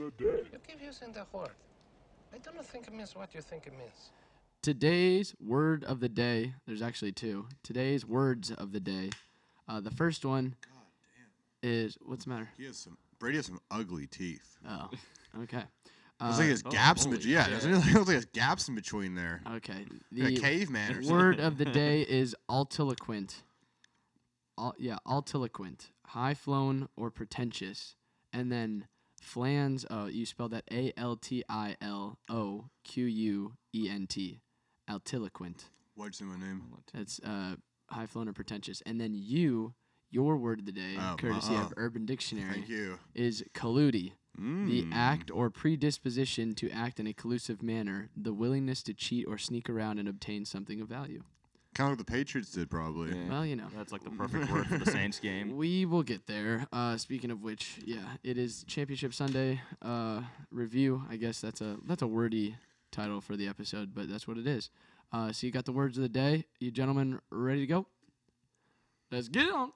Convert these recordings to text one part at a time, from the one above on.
the day. You keep using the word. I don't think it means what you think it means. Today's word of the day. There's actually two. Today's words of the day. Uh, the first one is what's the matter? He has some. Brady has some ugly teeth. Oh, okay. Looks Uh, like he has oh, gaps in holy between. Yeah, shit. doesn't it? Looks like he has gaps in between there. okay. Like a The caveman or something. word of the day is altiloquent. Al- yeah, altiloquent, high flown or pretentious, and then flans. Oh, you spell that A L T I L O Q U E N T, altiloquent. Why'd you say my name? That's uh, high flown or pretentious, and then you, your word of the day, Oh, courtesy uh-uh. of Urban Dictionary, Thank you. is colludi. The Mm. act or predisposition to act in a collusive manner, the willingness to cheat or sneak around and obtain something of value. Kind of like the Patriots did, probably. Yeah. Well, you know. That's like the perfect word for the Saints game. We will get there. Uh, speaking of which, yeah, it is Championship Sunday uh, review. I guess that's a that's a wordy title for the episode, but that's what it is. Uh, so you got the words of the day. You gentlemen ready to go? Let's get it on.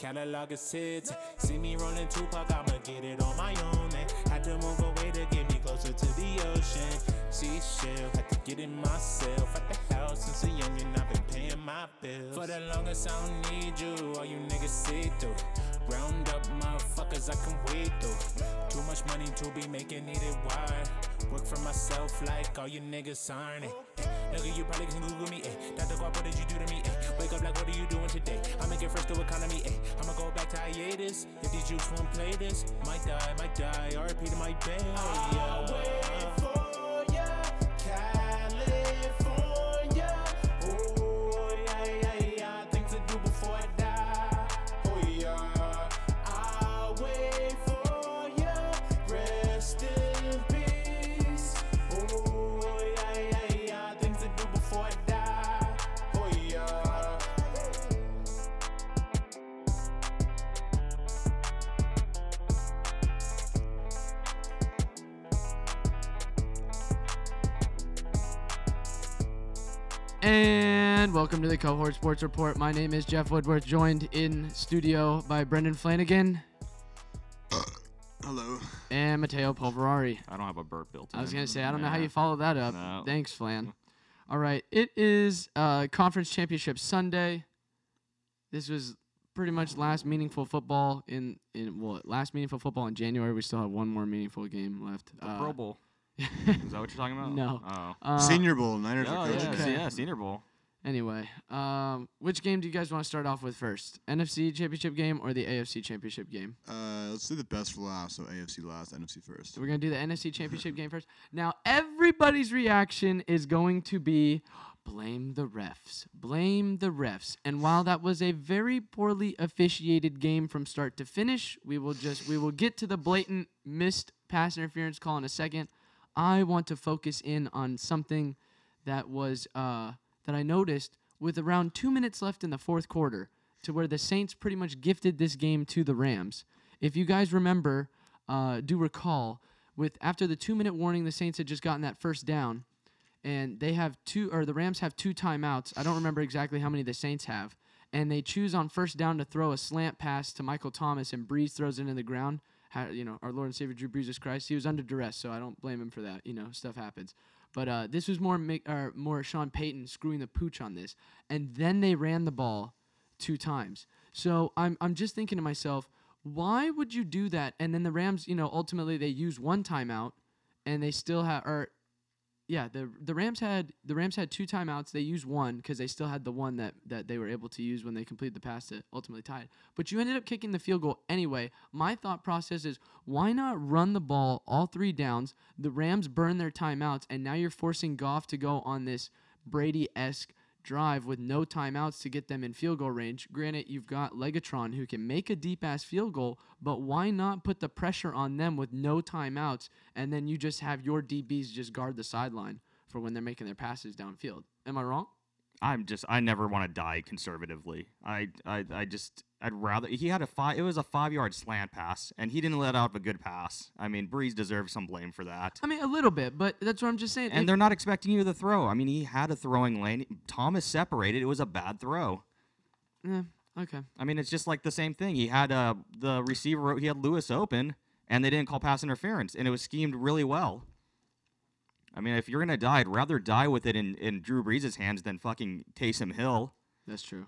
Catalog is hits. See me rolling Tupac, I'ma get it on my own. eh. Had to move away to get me closer to the ocean. See shit, had to get it myself. At the house since a youngin', I've been paying my bills. For the longest, I don't need you. All you niggas see through. Round up motherfuckers, I can wait through. Too much money to be making, need it wide. Work for myself like all you niggas aren't it. Nigga, you probably can Google me, eh. Dr. Guap, what did you do to me, eh? Wake up like, what are you doing today? I'ma get fresh to economy, eh? I'ma go back to hiatus. If these youths won't play this, might die, might die. RP to my day. I'll wait for And welcome to the Cohort Sports Report. My name is Jeff Woodworth, joined in studio by Brendan Flanagan Hello. and Matteo Polverari. I don't have a burp built in. I was gonna say I don't know how you follow that up. No. Thanks, Flan. All right, it is uh, conference championship Sunday. This was pretty much last meaningful football in in well last meaningful football in January. We still have one more meaningful game left. The Uh, Pro Bowl. Is that what you're talking about? No. Oh. uh, Senior Bowl, Niners Oh, are yeah. Okay. yeah, Senior Bowl. Anyway, um, which game do you guys want to start off with first? NFC championship game or the AFC championship game? Uh, let's do the best for last. So AFC last, NFC first. So we're gonna do the NFC Championship game first. Now everybody's reaction is going to be blame the refs, blame the refs. And while that was a very poorly officiated game from start to finish, we will just we will get to the blatant missed pass interference call in a second. I want to focus in on something that was uh, that I noticed with around two minutes left in the fourth quarter, to where the Saints pretty much gifted this game to the Rams. If you guys remember, uh, do recall, with after the two minute warning, the Saints had just gotten that first down, and they have two or the Rams have two timeouts. I don't remember exactly how many the Saints have, and they choose on first down to throw a slant pass to Michael Thomas, and Brees throws it in the ground. How, you know, our Lord and Savior Drew Jesus Christ. He was under duress, so I don't blame him for that. You know, stuff happens. But uh, this was more or more Sean Payton screwing the pooch on this, and then they ran the ball two times. So I'm I'm just thinking to myself, why would you do that? And then the Rams, you know, ultimately they use one timeout, and they still have or yeah, the the Rams had the Rams had two timeouts. They used one because they still had the one that that they were able to use when they completed the pass to ultimately tie it. But you ended up kicking the field goal anyway. My thought process is why not run the ball all three downs? The Rams burn their timeouts, and now you're forcing Goff to go on this Brady esque drive with no timeouts to get them in field goal range. Granted, you've got Legatron who can make a deep ass field goal, but why not put the pressure on them with no timeouts and then you just have your DBs just guard the sideline for when they're making their passes downfield? Am I wrong? I'm just I never want to die conservatively. I, I I just I'd rather he had a five it was a five yard slant pass and he didn't let out a good pass. I mean Brees deserves some blame for that. I mean, a little bit, but that's what I'm just saying. And It- they're not expecting you to throw. I mean he had a throwing lane. Thomas separated. It was a bad throw. Yeah. okay. I mean it's just like the same thing. He had uh the receiver he had Lewis open and they didn't call pass interference and it was schemed really well. I mean if you're gonna die, I'd rather die with it in, in Drew Brees' hands than fucking Taysom Hill. That's true.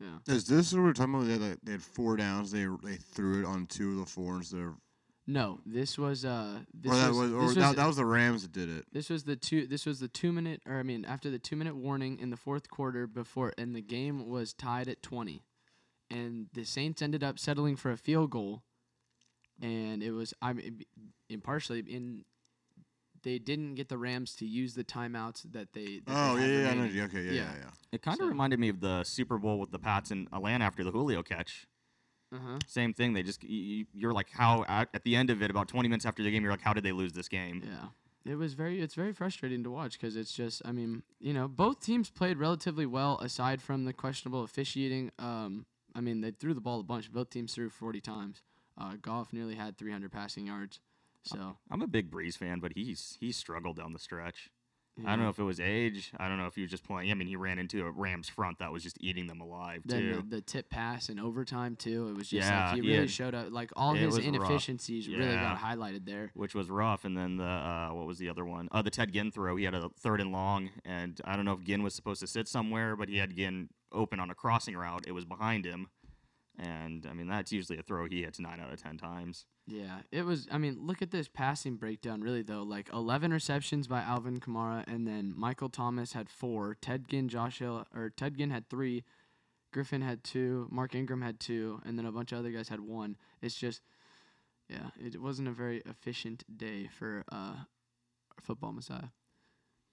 Yeah. Is this what we're talking about? They had, like, they had four downs. They they threw it on two of the four instead of. No, this was uh this or that was, was, or this that, was- that was the Rams that did it. This was the two. This was the two minute, or I mean, after the two minute warning in the fourth quarter before, and the game was tied at twenty, and the Saints ended up settling for a field goal, and it was I mean, impartially in. They didn't get the Rams to use the timeouts that they. That Oh they yeah, yeah, I know. Okay, yeah, yeah, Yeah. yeah. It kind of So- reminded me of the Super Bowl with the Pats in Atlanta after the Julio catch. Uh-huh. Same thing. They just you, you're like how at, at the end of it, about 20 minutes after the game, you're like, how did they lose this game? Yeah. It was very it's very frustrating to watch because it's just I mean, you know, both teams played relatively well aside from the questionable officiating. Um I mean, they threw the ball a bunch. Both teams threw 40 times. Uh Goff nearly had 300 passing yards. So, I'm a big Brees fan, but he's he struggled down the stretch. I don't know if it was age. I don't know if he was just playing. I mean, he ran into a Rams front that was just eating them alive Then too. the, the tip pass in overtime too. It was just Yeah, like he really had- showed up. Like all his inefficiencies really got highlighted there. which was rough. And then the uh, what was the other one? Uh, the Ted Ginn throw. He had a third and long, and I don't know if Ginn was supposed to sit somewhere, but he had Ginn open on a crossing route. It was behind him, and I mean that's usually a throw he hits nine out of ten times. Yeah, it was. I mean, look at this passing breakdown, really, though. Like 11 receptions by Alvin Kamara, and then Michael Thomas had four. Ted Ginn, Josh Hill, or Ted Ginn had three. Griffin had two. Mark Ingram had two, and then a bunch of other guys had one. It's just, yeah, it wasn't a very efficient day for uh, football messiah.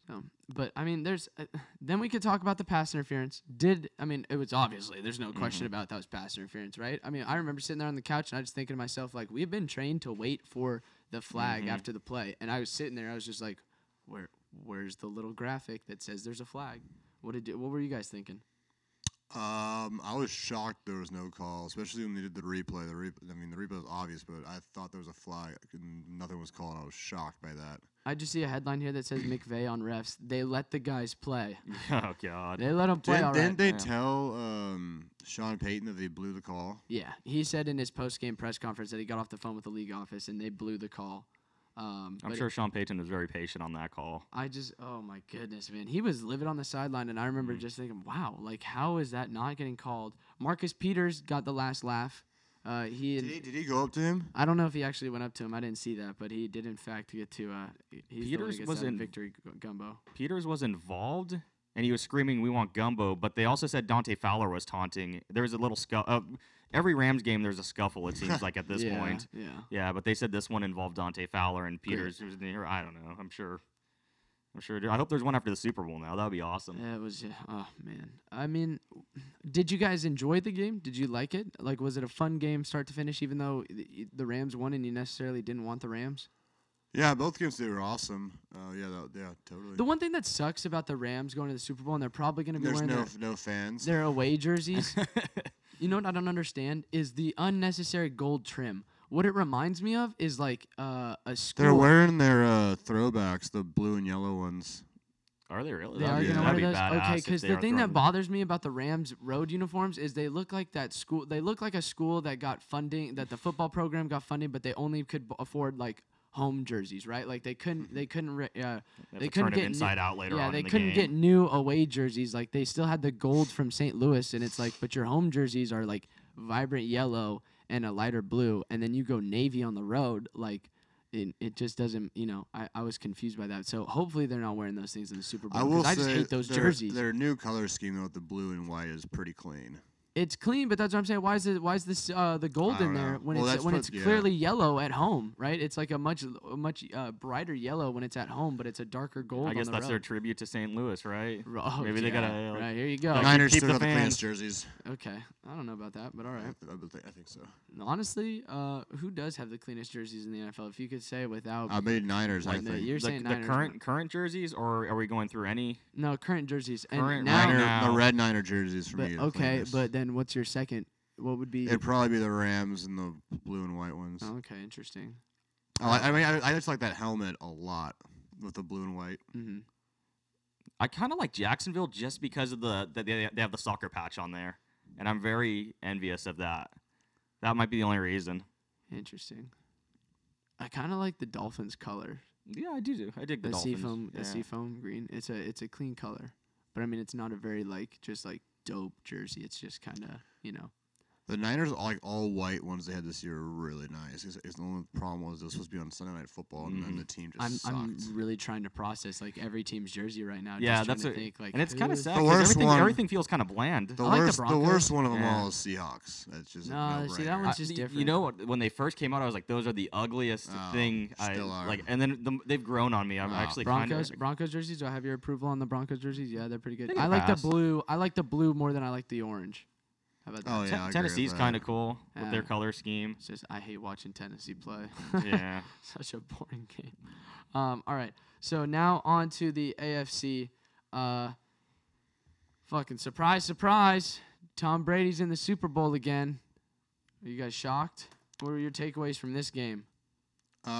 So, but I mean, there's uh, then we could talk about the pass interference. Did I mean it was obviously there's no question about that was pass interference, right? I mean, I remember sitting there on the couch and I was thinking to myself like, we've been trained to wait for the flag after the play, and I was sitting there, I was just like, where where's the little graphic that says there's a flag? What did what were you guys thinking? Um, I was shocked there was no call, especially when they did the replay. The re- I mean, the replay was obvious, but I thought there was a flag. and Nothing was called. I was shocked by that. I just see a headline here that says McVay on refs. They let the guys play. oh God. They let them play. Didn't, all didn't right. they Yeah. tell um, Sean Payton that they blew the call? Yeah, he said in his post game press conference that he got off the phone with the league office and they blew the call. Um, I'm but sure Sean Payton was very patient on that call. I just, oh my goodness, man. He was living on the sideline, and I Mm. remember just thinking, wow, like, how is that not getting called? Marcus Peters got the last laugh. Uh, he, Did he, did he go up to him? I don't know if he actually went up to him. I didn't see that, but he did, in fact, get to, uh, he's Peters was that in- victory gumbo. Peters was involved, and he was screaming, "We want gumbo!" But they also said Dante Fowler was taunting. There was a little scuffle. Uh, every Rams game, there's a scuffle. It seems like at this yeah, point. Yeah. Yeah, but they said this one involved Dante Fowler and Peters. Was near. I don't know. I'm sure. I'm sure. I hope there's one after the Super Bowl now. That would be awesome. It was, oh man. I mean, did you guys enjoy the game? Did you like it? Like, was it a fun game, start to finish, even though the, the Rams won and you necessarily didn't want the Rams? Yeah, both games they were awesome. Uh, yeah, that, yeah, totally. The one thing that sucks about the Rams going to the Super Bowl, and they're probably going to be There's wearing no their, no fans. their away jerseys. you know what I don't understand is the unnecessary gold trim. What it reminds me of is like uh, a school. They're wearing their uh, throwbacks, the blue and yellow ones. Are they really? They That'd are be- gonna that'd wear be those. badass Okay, if because they the are thing that throwing- bothers me about the Rams road uniforms is they look like that school. They look like a school that got funding, that the football program got funding, but they only could b- afford like home jerseys, right? Like they couldn't, they couldn't, re- uh, They they couldn't get it new- inside out later yeah, on they in the couldn't game. get new away jerseys. Like they still had the gold from St. Louis, and it's like, but your home jerseys are like vibrant yellow and a lighter blue, and then you go navy on the road. Like it, it just doesn't. You know, I, I was confused by that. So hopefully they're not wearing those things in the Super Bowl. I will 'cause I say just hate those their, jerseys. Their new color scheme though, with the blue and white, is pretty clean. It's clean, but that's what I'm saying. Why is it? Why is this uh, the gold in there know. when Well, it's when what- it's yeah. clearly yellow at home, right? It's like a much a much uh, brighter yellow when it's at home, but it's a darker gold. I guess on the that's their tribute to St. Louis, right? Oh, Maybe they gotta, like- right here you go. Like, Niners keep the the cleanest fans- jerseys. Okay, I don't know about that, but all right. I. I, think- I think so. Honestly, uh, who does have the cleanest jerseys in the NFL? If you could say without I made Niners. I Like the- think. you're the, saying the Niners, current current jerseys, or are we going through any? no current jerseys and Current now, Niner, now- the red Niner jerseys for but, me. okay, but then what's your second? What would be? it'd probably be the Rams and the blue and white ones. oh, okay, interesting. I, like, I mean, I, I just like that helmet a lot with the blue and white. hmm I kind of like Jacksonville just because of the that they, they have the soccer patch on there, and I'm very envious of that. That might be the only reason. Interesting. I kind of like the Dolphins color. Yeah, I do. do. I dig the, The, Dolphins. seafoam, yeah. the seafoam green. It's a it's a clean color, but I mean it's not a very like just like dope jersey. It's just kind of you know. The Niners, like all white ones they had this year, were really nice. It's, it's the only problem was it was supposed to be on Sunday Night Football, and then the mm-hmm. team just I'm sucked. I'm really trying to process like every team's jersey right now. Yeah, just trying that's to a- think, like, and it's kind of who- sad The 'cause worst everything one- everything feels kind of bland. the I like the worst, the, Broncos. worst one of them Yeah. all is Seahawks. That's just No, a see, that no-brainer. one's I- just y- different. You know what? When they first came out, I was like, "Those are the ugliest Oh, thing." I still are. like, and then the, they've grown on me. I'm Oh. actually Broncos kind of. Broncos jerseys. Do I have your approval on the Broncos jerseys? Yeah, they're pretty good. They I like pass. the blue. I like the blue more than I like the orange. How about that? Oh yeah, I agree with Tennessee's that. kind of cool with their Yeah. color scheme. It's just I hate watching Tennessee play. yeah. Such a boring game. Um, all right. So now on to the AFC. Uh, fucking surprise, surprise. Tom Brady's in the Super Bowl again. Are you guys shocked? What were your takeaways from this game? Uh,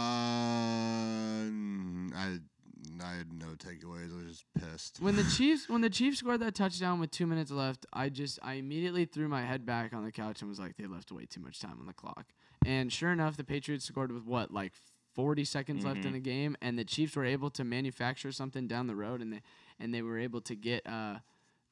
I I had no takeaways. I was just pissed. When the Chiefs when the Chiefs scored that touchdown with two minutes left, I just I immediately threw my head back on the couch and was like, they left way too much time on the clock. And sure enough, the Patriots scored with what like 40 seconds left in Mhm. the game, and the Chiefs were able to manufacture something down the road, and they and they were able to get uh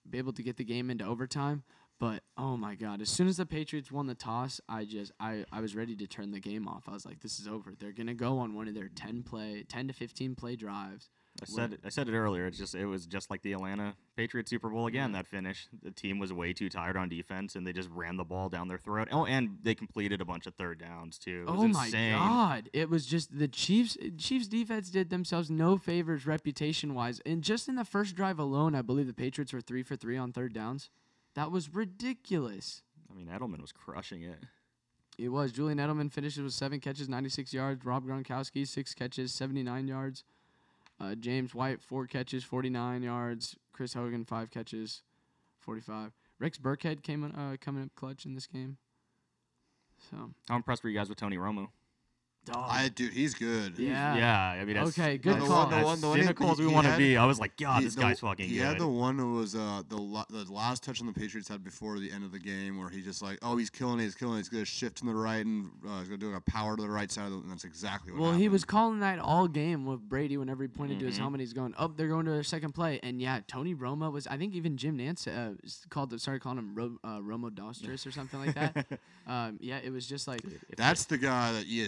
be able to get the game into overtime. But oh my God! As soon as the Patriots won the toss, I just I, I was ready to turn the game off. I was like, this is over. They're gonna go on one of their 10 play, 10 to 15 play drives. I said it, I said it earlier. It's just it was just like the Atlanta Patriots Super Bowl again. That finish, the team was way too tired on defense, and they just ran the ball down their throat. Oh, and they completed a bunch of third downs too. It was Oh insane. my god! It was just the Chiefs. Chiefs defense did themselves no favors reputation wise, and just in the first drive alone, I believe the Patriots were three for three on third downs. That was ridiculous. I mean, Edelman was crushing it. It was. Julian Edelman finishes with seven catches, 96 yards. Rob Gronkowski, six catches, 79 yards. Uh, James White, four catches, 49 yards. Chris Hogan, five catches, 45. Rex Burkhead came uh, coming up clutch in this game. So, How impressed were you guys with Tony Romo? I dude, he's good. yeah. Yeah, I mean, as, Okay, good as, call. The As one- the one he- as we want to be, I was like, God, He- this the- guy's fucking He good. had the one who was uh, the la- the last touch on the Patriots had before the end of the game, where he just like, oh, he's killing it, he's killing it, he's gonna shift to the right and uh, he's gonna do a power to the right side, of the, and that's exactly what. Well, he was calling that all game with Brady whenever he pointed to his helmet. He's going, "Oh, they're going to their second play." And yeah, Tony Romo was. I think even Jim Nantz uh, called started calling him Ro, uh, Romo Dostris or something like that. um, yeah, it was just like, If That's the guy that E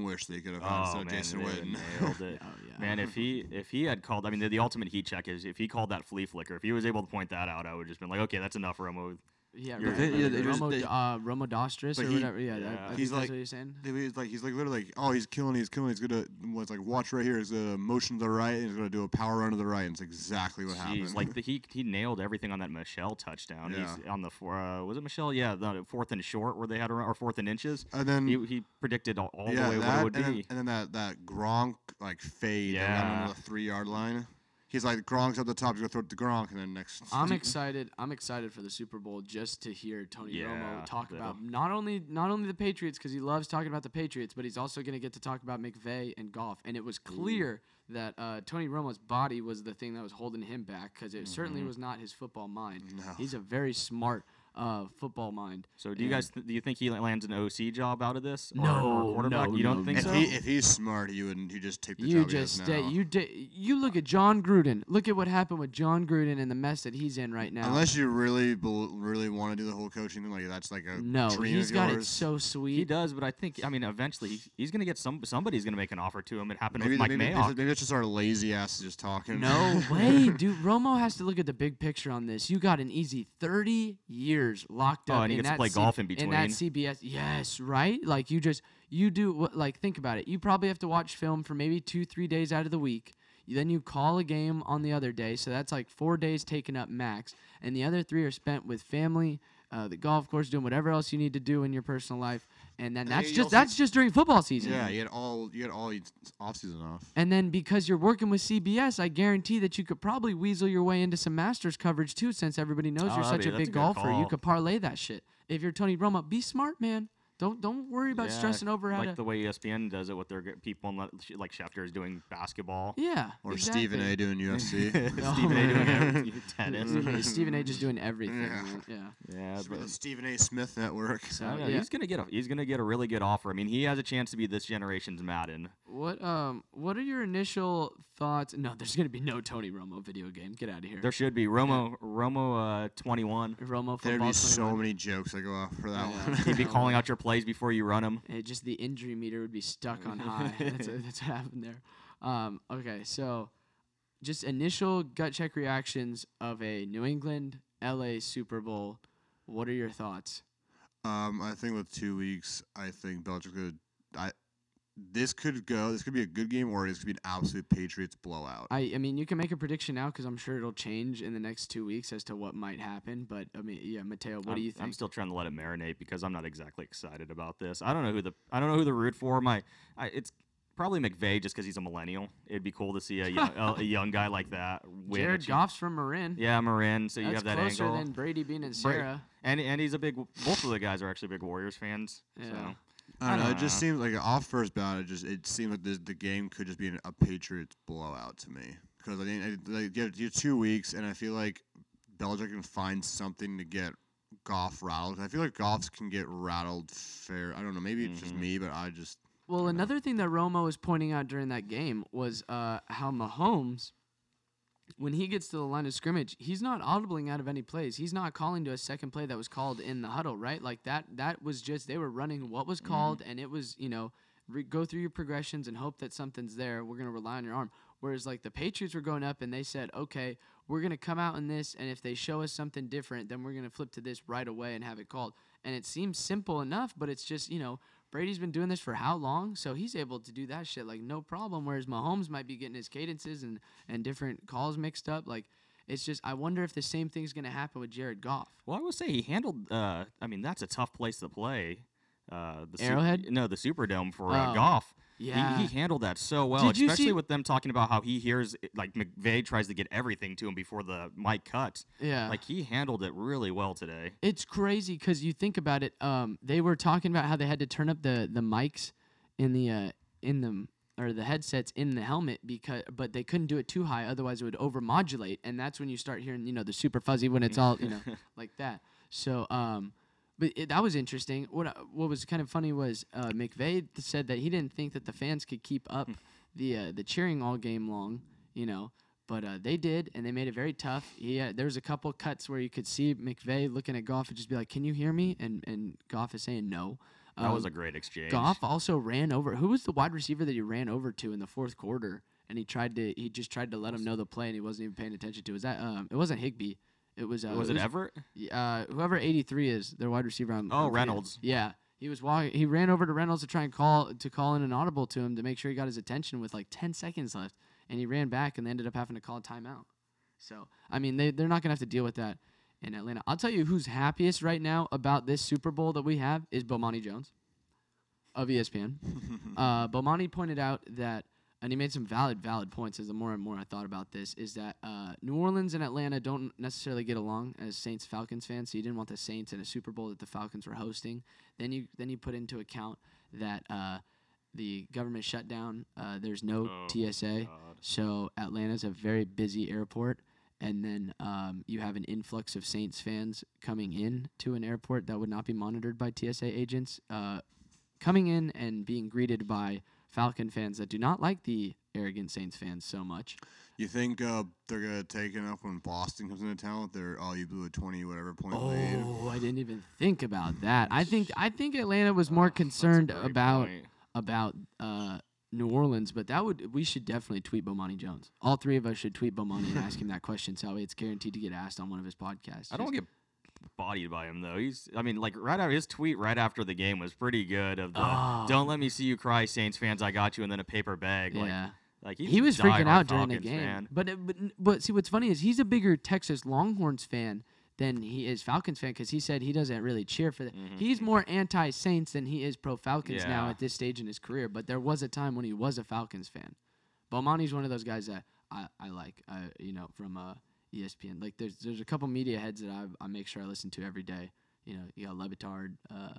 ESPN wished they could have had Oh instead of man, Jason they Witten. nailed it. oh yeah, Man, if he if he had called, I mean, the, the ultimate heat check is if he called that flea flicker. If he was able to point that out, I would just been like, okay, that's enough, Romo. Yeah, you're- right, they- yeah, they just- Romo, they- uh, Romo Dostris But or he- whatever. Yeah, that- yeah. I think He's that's like- what you're saying. He's like he's like literally like, oh, he's killing, he's killing, he's gonna what's like watch right here, he's gonna motion to the right, and he's gonna do a power run to the right, and it's exactly what happened. Jeez, like the, he he nailed everything on that Michel touchdown. He's Yeah. on the four, uh, was it Michel? Yeah, the fourth and short where they had a run, or fourth and inches. and then He, he predicted all, all yeah, the way that, what it would and, be. Then, and then that that Gronk like fade that got Yeah. on the three yard line. He's like Gronk's up the top, he's gonna throw it to Gronk, and then next. I'm excited. I'm excited for the Super Bowl just to hear Tony Yeah, Romo talk the- about not only not only the Patriots because he loves talking about the Patriots, but he's also going to get to talk about McVay and Goff. And it was clear that uh, Tony Romo's body was the thing that was holding him back because it certainly was not his football mind. No. He's a very smart uh, football mind. So do you guys th- do you think he lands an OC job out of this? Or, No, or quarterback? no, you don't no, think If so? he if he's smart, he wouldn't. He just take the You job just he stay. now. You di- you look at Jon Gruden. Look at what happened with Jon Gruden and the mess that he's in right now. Unless you really bel really want to do the whole coaching thing, like that's like a no, dream he's of got it yours. so sweet. he does, but I think I mean eventually he, he's gonna get some somebody's gonna make an offer to him. It happened Maybe with Mike maybe, maybe, Mayock. it's- maybe it's just our lazy asses just talking. No way, dude. Romo has to look at the big picture on this. You got an easy 30 year years locked Oh, up and he gets to play golf in between. in that. CBS. Yes, right. Like you just you do what like think about it. You probably have to watch film for maybe two three days out of the week. Then you call a game on the other day, so that's like four days taken up max, and the other three are spent with family, uh, the golf course, doing whatever else you need to do in your personal life, and then And that's you just also- that's just during football season. Yeah, you had all you had all off season off. And then because you're working with CBS, I guarantee that you could probably weasel your way into some Masters coverage too, since everybody knows Oh, you're such be- a that's a big good golfer. You could parlay that shit. If you're Tony Romo, be smart, man. Don't don't worry about Yeah, stressing over how like to. the way ESPN does it with their people, in le- like Schefter is doing basketball. yeah. Or exactly. Stephen A. doing UFC. Stephen A. doing everything, tennis. Stephen A. just doing everything. Yeah. Yeah. Yeah, but the Stephen A. Smith Network. So I yeah. he's gonna get a he's gonna get a really good offer. I mean, he has a chance to be this generation's Madden. What um what are your initial thoughts? No, there's gonna be no Tony Romo video game. Get out of here. There should be Romo Romo uh, 21. Romo There'd football. be so many jokes that go off for that Yeah. one. He'd be calling out your plays before you run them. Eh, just the injury meter would be stuck on high. that's, that's what happened there. Um, okay, so just initial gut check reactions of a New England LA Super Bowl. What are your thoughts? Um, I think with two weeks, I think Belichick could. I this could go. This could be a good game, or this could be an absolute Patriots blowout. I, I mean, you can make a prediction now because I'm sure it'll change in the next two weeks as to what might happen. But I mean, yeah, Matteo, what I'm, do you think? I'm still trying to let it marinate because I'm not exactly excited about this. I don't know who the I don't know who the root for. My I, it's probably McVay just because he's a millennial. It'd be cool to see a young, a, a young guy like that win. a Jared Goff's from Marin. Yeah, Marin. So you have that closer angle. than Brady being in Bra- Sarah. and and he's a big. Both of the guys are actually big Warriors fans. Yeah. So I don't know. It just don't seems like off first bout. It just it seems like this, the game could just be an, a Patriots blowout to me because I think I- like you have, you have two weeks, and I feel like Belichick can find something to get Goff rattled. I feel like Goffs can get rattled fair. I don't know. Maybe it's just Mhm. me, but I just Well, another thing that Romo was pointing out during that game was uh, how Mahomes, when he gets to the line of scrimmage, he's not audibling out of any plays. He's not calling to a second play that was called in the huddle, right? Like that. That was just they were running what was mm-hmm. called, and it was you know re- go through your progressions and hope that something's there. We're gonna rely on your arm. Whereas like the Patriots were going up and they said, okay, we're gonna come out in this, and if they show us something different, then we're gonna flip to this right away and have it called. And it seems simple enough, but it's just you know Brady's been doing this for how long? So he's able to do that shit like no problem. Whereas Mahomes might be getting his cadences and, and different calls mixed up. Like it's just I wonder if the same thing's gonna happen with Jared Goff. well, I will say he handled. Uh, I mean, that's a tough place to play. Uh, the Su- Arrowhead? no, the Superdome for uh, Oh, Goff. Yeah. He, he handled that so well, Did especially see- with them talking about how he hears like McVay tries to get everything to him before the mic cuts. yeah. Like he handled it really well today. it's crazy because you think about it. Um, they were talking about how they had to turn up the the mics in the uh, in the or the headsets in the helmet because but they couldn't do it too high otherwise it would overmodulate and that's when you start hearing you know the super fuzzy when it's all you know like that so um but it, that was interesting what I- what was kind of funny was uh, McVay said that he didn't think that the fans could keep up the uh, the cheering all game long you know but uh, they did, and they made it very tough. He had, there was a couple cuts where you could see McVay looking at Goff and just be like, "Can you hear me?" and and Goff is saying no. That was Um, a great exchange. Goff also ran over. Who was the wide receiver that he ran over to in the fourth quarter? And he tried to. He just tried to let him know the play, and he wasn't even paying attention to. Was that? Um, it wasn't Higbee. It was. Uh, was it Everett? uh, whoever 83 is, their wide receiver. I'm, Oh, forgetting. Reynolds. Yeah, he was walking. He ran over to Reynolds to try and call to call in an audible to him to make sure he got his attention with like 10 seconds left, and he ran back and they ended up having to call a timeout. So I mean, they they're not gonna have to deal with that in Atlanta. I'll tell you who's happiest right now about this Super Bowl that we have is Bomani Jones of ESPN. uh, Bomani pointed out that, and he made some valid, valid points. As the more and more I thought about this, is that uh, New Orleans and Atlanta don't necessarily get along as Saints Falcons fans. So you didn't want the Saints in a Super Bowl that the Falcons were hosting. Then you then you put into account that uh, the government shutdown. Uh, there's no Oh, TSA, God. so Atlanta's a very busy airport. And then um, you have an influx of Saints fans coming in to an airport that would not be monitored by TSA agents, uh, coming in and being greeted by Falcon fans that do not like the arrogant Saints fans so much. You think uh, they're gonna take it up when Boston comes into town with their oh you blew a twenty whatever point lead? Oh, I didn't even think about that. I think I think Atlanta was more Oh, concerned about point. about uh, New Orleans, but that would we should definitely tweet Bomani Jones. All three of us should tweet Bomani and ask him that question, so it's guaranteed to get asked on one of his podcasts. I don't Just- get bodied by him though. He's I mean like right out his tweet right after the game was pretty good of the Oh. don't let me see you cry Saints fans I got you and then a paper bag like yeah. like he was freaking out during the game. fan. But, it, but but see, what's funny is he's a bigger Texas Longhorns fan than he is Falcons fan because he said he doesn't really cheer for that. He's more anti Saints than he is pro Falcons now at this stage in his career. But there was a time when he was a Falcons fan. Bomani's one of those guys that I, I like. I you know from uh, ESPN. Like there's there's a couple media heads that I I make sure I listen to every day. You know you got Le Batard, uh,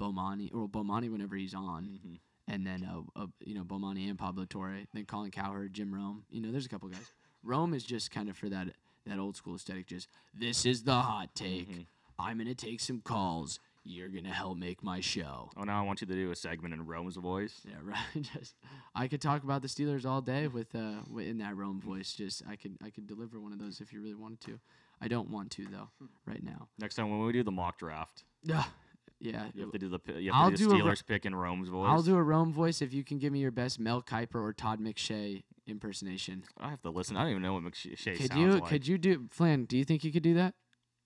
Bomani or Bomani whenever he's on Mhm. and then uh, uh, you know Bomani and Pablo Torre, then Colin Cowherd, Jim Rome. You know, there's a couple guys. Rome is just kind of for that that old school aesthetic. Just this is the hot take. Mhm. I'm gonna take some calls. You're gonna help make my show. Oh now I want you to do a segment in Rome's voice. Yeah, right. just I could talk about the Steelers all day with uh in that Rome voice. Just I could I could deliver one of those if you really wanted to. I don't want to though right now. Next time when we do the mock draft, Yeah, yeah. you have to do the you have I'll to do, do the a Ro- Steelers pick in Rome's voice. I'll do a Rome voice if you can give me your best Mel Kiper or Todd McShay impersonation. I have to listen. I don't even know what McShay Could sounds you like. could you do Flan? Do you think you could do that?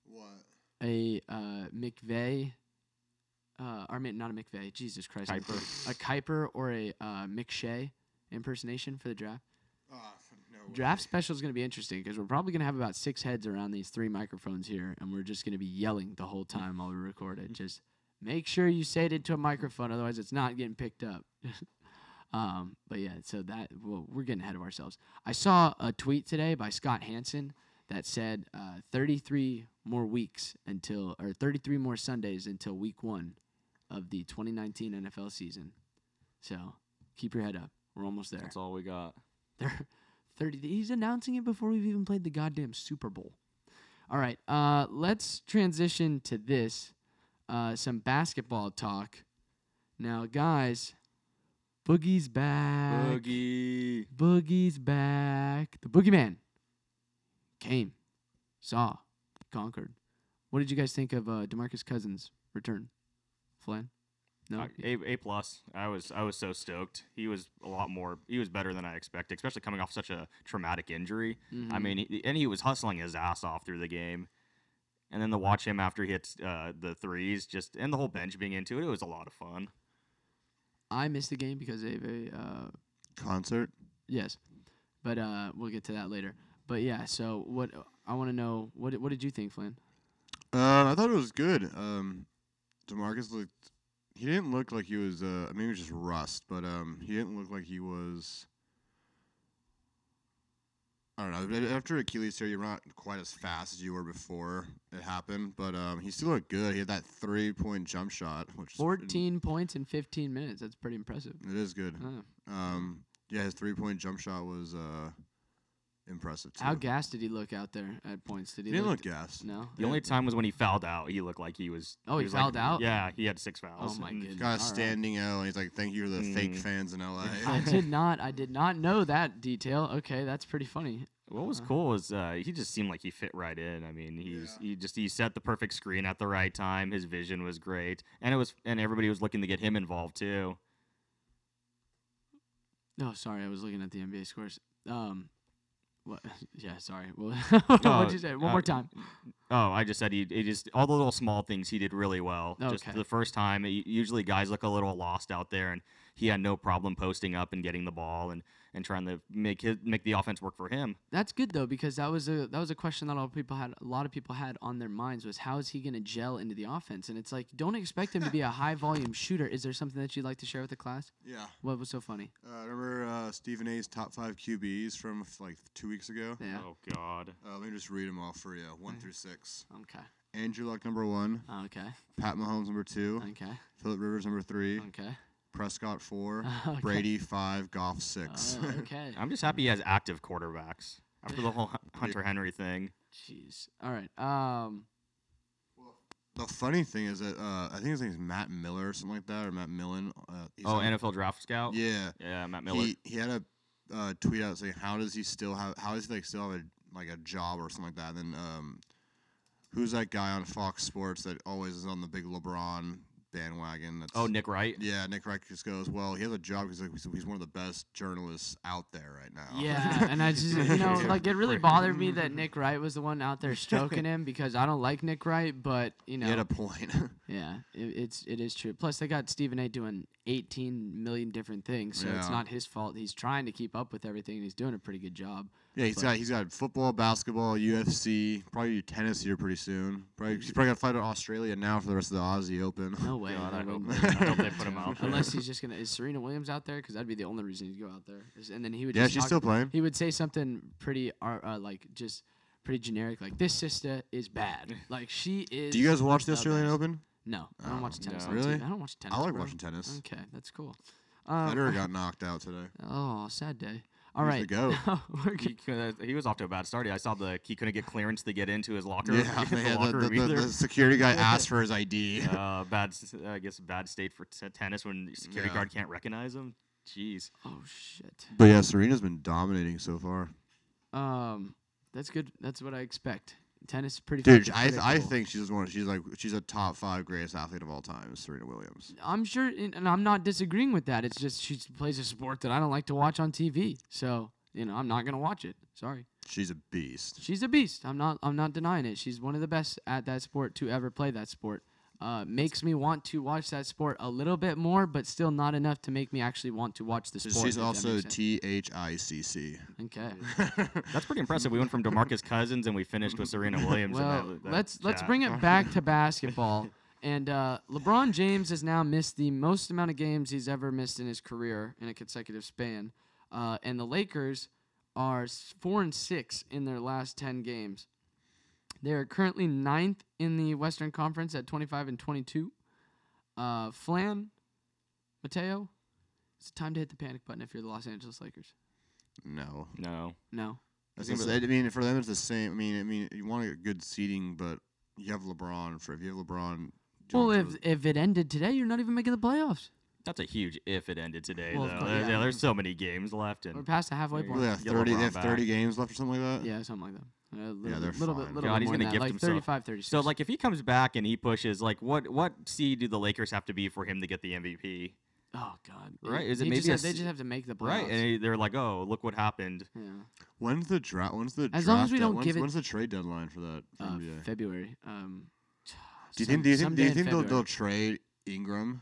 What? A uh, McVay, uh, or not a McVay. Jesus Christ, Kiper. a Kiper or a uh, McShay impersonation for the draft. Uh, no way. Draft special is going to be interesting because we're probably going to have about six heads around these three microphones here, and we're just going to be yelling the whole time while we record it. Just make sure you say it into a microphone, otherwise it's not getting picked up. um, but yeah, so that well, we're getting ahead of ourselves. I saw a tweet today by Scott Hanson that said uh, 33 more weeks until, or 33 more Sundays until week one of the 2019 NFL season. So keep your head up. We're almost there. That's all we got. They're 30. He's announcing it before we've even played the goddamn Super Bowl. All right, uh, let's transition to this. Uh, some basketball talk. Now, guys, Boogie's back. Boogie. Boogie's back. The Boogeyman came, saw, conquered. What did you guys think of uh, DeMarcus Cousins' return? Flan? No. Uh, A A plus. I was I was so stoked. He was a lot more. He was better than I expected, especially coming off such a traumatic injury. I Mhm. mean, he, and he was hustling his ass off through the game. And then to watch him after he hits uh, the threes, just and the whole bench being into it, it was a lot of fun. I missed the game because of a uh, Concert. Yes, but uh, we'll get to that later. But yeah, so what I want to know what what did you think, Flynn? Uh, I thought it was good. Um, DeMarcus looked. He didn't look like he was. Uh, I mean, he was just rust, but um, he didn't look like he was. I don't know. After Achilles tear, you're not quite as fast as you were before it happened, but um, he still looked good. He had that three-point jump shot, which is- Fourteen points in fifteen minutes. That's pretty impressive. It is good. Um, yeah, his three-point jump shot was uh, impressive too. how gassed did he look out there at points? Did he he, didn't look look gassed. No. The only time was when he fouled out. He looked like he was. Oh, he was like- fouled out? Yeah, he had six fouls. Oh my and- goodness. Got a All right. standing O, and he's like, "Thank you to the fake Mm. fans in LA." I did not. I did not know that detail. Okay, that's pretty funny. What was Uh-huh. cool was uh, he just seemed like he fit right in. I mean, he's he just he set the perfect screen at the right time. His vision was great, and it was and everybody was looking to get him involved too. Oh, sorry, I was looking at the NBA scores. Um, what? Yeah, sorry. Well, Oh, what'd you say? One uh, more time. Oh, I just said he, he just all the little small things he did really well. Just the first time, usually guys look a little lost out there, and he had no problem posting up and getting the ball and, and trying to make his make the offense work for him. That's good though because that was a that was a question that a lot of people had a lot of people had on their minds was how is he going to gel into the offense and it's like don't expect him to be a high volume shooter. Is there something that you'd like to share with the class? yeah. What was so funny? Uh, remember uh, Stephen A's top five QBs from like two weeks ago? Yeah. Oh God. Uh, let me just read them all for you, one Okay. through six. Okay. Andrew Luck number one, Okay. Pat Mahomes number two, Okay. Philip Rivers number three, Okay. Prescott four, Okay. Brady five, Goff six. Oh, okay. I'm just happy he has active quarterbacks after the whole Hunter Henry thing. Jeez. All right. Um. the funny thing is that uh, I think his name is Matt Miller or something like that, or Matt Millen. Uh, Oh, on- NFL draft scout. Yeah, Yeah, Matt Miller. he he had a uh, tweet out saying how does he still have how does he like still have a like a job or something like that. And then um, who's that guy on Fox Sports that always is on the big LeBron bandwagon. That's, Oh, Nick Wright. Yeah, Nick Wright just goes, well, he has a job because like, he's- he's one of the best journalists out there right now. Yeah, and I just you know like it really bothered me that Nick Wright was the one out there stroking him because I don't like Nick Wright, but you know he had a point. Yeah, it, it's it is true. Plus, they got Stephen A. doing 18 million different things, so it's not his fault. He's trying to keep up with everything, and he's doing a pretty good job. Yeah, he's But- got he's got football, basketball, UFC, probably tennis here pretty soon. Probably he's probably got to fight in Australia now for the rest of the Aussie Open. No way. God, I hope. I hope they put him out. there. Unless he's just gonna is Serena Williams out there? Because that'd be the only reason he'd go out there. And then he would yeah, she's talk- still playing. he would say something pretty ar- uh, like just pretty generic, like this sister is bad. Like she is. Do you guys watch the Australian. Open? No, I don't Oh, watch tennis. no. Really? TV. I don't watch tennis. I like bro. watching tennis. Okay, that's cool. Um, Federer got knocked out today. oh, sad day. All He's the he, he was off to a bad start. I saw the he couldn't get clearance to get into his locker. Yeah, the, locker the, room the, the security guy asked for his ID. uh, bad, s- I guess, bad state for t- tennis when the security Yeah. guard can't recognize him. Jeez. Oh shit. But yeah, Serena's been dominating so far. Um, that's good. That's what I expect. Tennis is pretty. Dude, I th- I think she's one. She's like she's a top five greatest athlete of all time. Serena Williams. I'm sure, and and I'm not disagreeing with that. It's just she plays a sport that I don't like to watch on TV. So you know, I'm not gonna watch it. Sorry. She's a beast. She's a beast. I'm not. I'm not denying it. She's one of the best at that sport to ever play that sport. Uh, makes me want to watch that sport a little bit more, but still not enough to make me actually want to watch the sport. she's also. T H I C C. okay. That's pretty impressive. We went from DeMarcus Cousins and we finished with Serena Williams. Well, that, that let's let's bring it back to basketball. And uh, LeBron James has now missed the most amount of games he's ever missed in his career in a consecutive span. Uh, and the Lakers are four and six in their last ten games. They are currently ninth in the Western Conference at 25 and 22. Uh, Flan, Matteo, it's time to hit the panic button if you're the Los Angeles Lakers. No, No. No. That's think the I mean, for them it's the same. I mean, I mean, you want to get good seating, but you have LeBron. For if you have LeBron, Well, if if it ended today, you're not even making the playoffs. That's a huge if it ended today, Well, of though. course, There's, yeah. yeah, there's so many games left. We're And past the halfway point. Yeah, have thirty. They have thirty back. games left or something like that. Yeah, something like that. A little, they're little fine. bit, little God, bit he's more gonna than that, gift like himself. 35, 36. so, like, if he comes back and he pushes, like, what what seed do the Lakers have to be for him to get the MVP? oh god, Right, is it He maybe just a have- they s- just have to make the playoffs. Right, and they're like, oh, look what happened. yeah. When's the draft? When's the As draft? long as we don't when's, give it- When's the trade deadline for that? For Uh, NBA? February. Um, Do you some- think? Do you think? Do someday you in think they'll, they'll February. trade Ingram?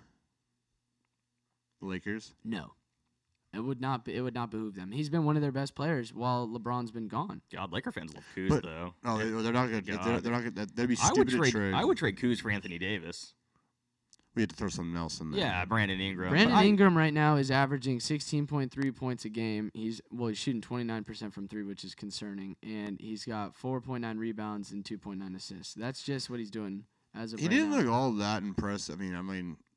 The Lakers. No, it would not. Be, it would not behoove them. He's been one of their best players while LeBron's been gone. God, Laker fans love Kuz, But- though. Oh, they, they're not gonna. They're, they're not gonna. That'd be I stupid would to trade. trade. I would trade Kuz for Anthony Davis. We had to throw something else in there. Yeah, Brandon Ingram. Brandon I- Ingram right now is averaging 16.3 points a game. He's well, he's shooting 29% from three, which is concerning, and he's got 4.9 rebounds and 2.9 assists. That's just what he's doing as of He right didn't now. look all that impressive. I mean, I mean, I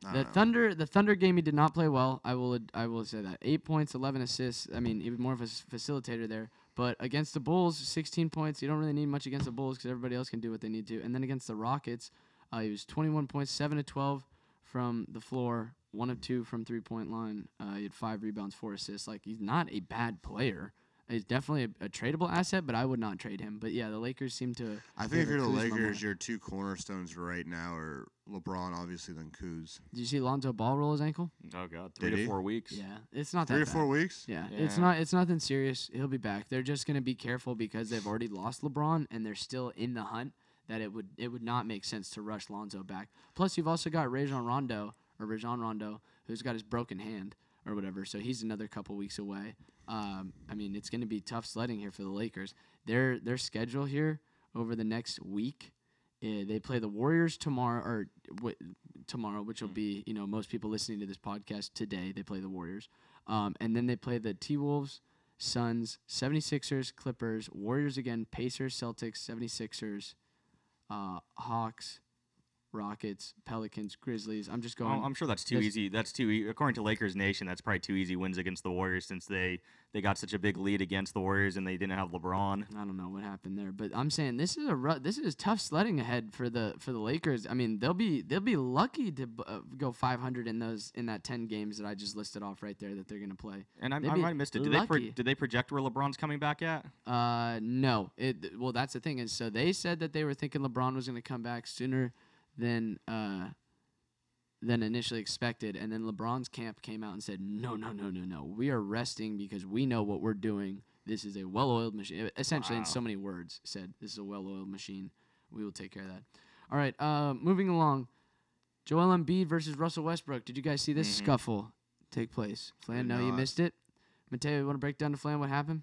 The. Thunder, the Thunder game, he did not play well. I will, I will say that. Eight points, eleven assists. I mean, he was more of a facilitator there. But against the Bulls, sixteen points. You don't really need much against the Bulls because everybody else can do what they need to. And then against the Rockets, uh, he was twenty-one points, seven to twelve from the floor, one of two from three-point line. Uh, he had five rebounds, four assists. Like he's not a bad player. He's definitely a, a tradable asset, but I would not trade him. But yeah, the Lakers seem to. I think if you're the Lakers, your two cornerstones right now are LeBron, obviously, then Kuz. Did you see Lonzo Ball roll his ankle? Oh God, three Did to he? four weeks. Yeah, it's not Three that to bad. four weeks. Yeah, it's not it's nothing serious. He'll be back. They're just gonna be careful because they've already lost LeBron and they're still in the hunt. That it would it would not make sense to rush Lonzo back. Plus, you've also got Rajon Rondo or Rajon Rondo, who's got his broken hand or whatever. So he's another couple weeks away. Um, I mean, it's gonna be tough sledding here for the Lakers. Their their schedule here over the next week. eh, they play the Warriors tomorrow, or w- tomorrow, which will be you know most people listening to this podcast today. They play the Warriors, um, and then they play the T Wolves, Suns, 76ers, Clippers, Warriors again, Pacers, Celtics, 76ers, uh, Hawks, Rockets, Pelicans, Grizzlies. I'm just Oh, going. I'm sure that's too That's- easy. That's too e- according to Lakers Nation. That's probably two easy wins against the Warriors since they they got such a big lead against the Warriors and they didn't have LeBron. I don't know what happened there, but I'm saying this is a ru- this is tough sledding ahead for the for the Lakers. I mean, they'll be they'll be lucky to b- uh, go 500 in those in that 10 games that I just listed off right there that they're gonna play. And I, I might have missed it. Did they pro- did they project where LeBron's coming back at? Uh, no. It well, that's the thing is, so they said that they were thinking LeBron was going to come back sooner than uh than initially expected. And then LeBron's camp came out and said, no, no, no, no, no. We are resting because we know what we're doing. This is a well oiled machine. Essentially, in so many words, said, This is a well oiled machine. We will take care of that. All right, uh, moving along. Joel Embiid versus Russell Westbrook. Did you guys see this scuffle take place? Flan, no, you missed it. Matteo, you want to break down to Flan what happened?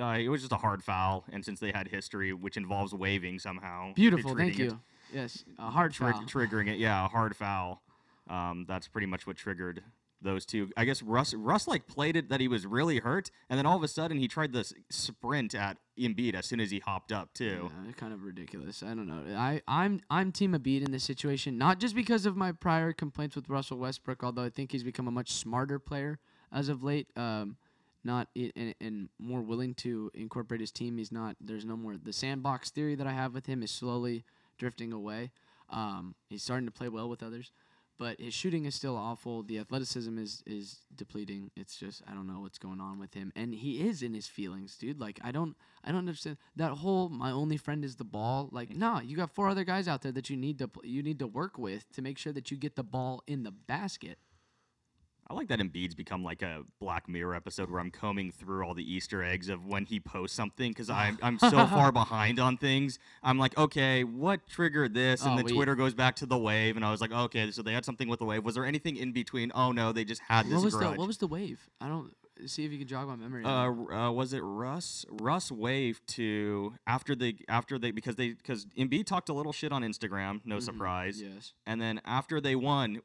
Uh, it was just a hard foul, and since they had history, which involves waving somehow, Beautiful, thank you. Yes, a hard trig- foul. triggering it. Yeah, a hard foul. Um, that's pretty much what triggered those two. I guess Russ Russ like played it that he was really hurt, and then all of a sudden he tried this sprint at Embiid as soon as he hopped up too. Yeah, kind of ridiculous. I don't know. I I'm I'm team Embiid in this situation, not just because of my prior complaints with Russell Westbrook, although I think he's become a much smarter player as of late. Um, not and more willing to incorporate his team. He's not. There's no more. The sandbox theory that I have with him is slowly drifting away. Um, he's starting to play well with others, but his shooting is still awful. The athleticism is is depleting. It's just I don't know what's going on with him, and he is in his feelings, dude. Like I don't I don't understand that whole my only friend is the ball. Like nah, you got four other guys out there that you need to pl- you need to work with to make sure that you get the ball in the basket. I like that Embiid's become like a Black Mirror episode where I'm combing through all the Easter eggs of when he posts something because I'm I'm so far behind on things. I'm like, okay, what triggered this? And Oh, then we- Twitter goes back to the wave, and I was like, okay, so they had something with the wave. Was there anything in between? Oh no, they just had this What was grudge. the what was the wave? I don't see if you can jog my memory. uh, on that. r- uh, was it Russ? Russ waved to after they after they because they because Embiid talked a little shit on Instagram, no surprise. yes. And then after they won,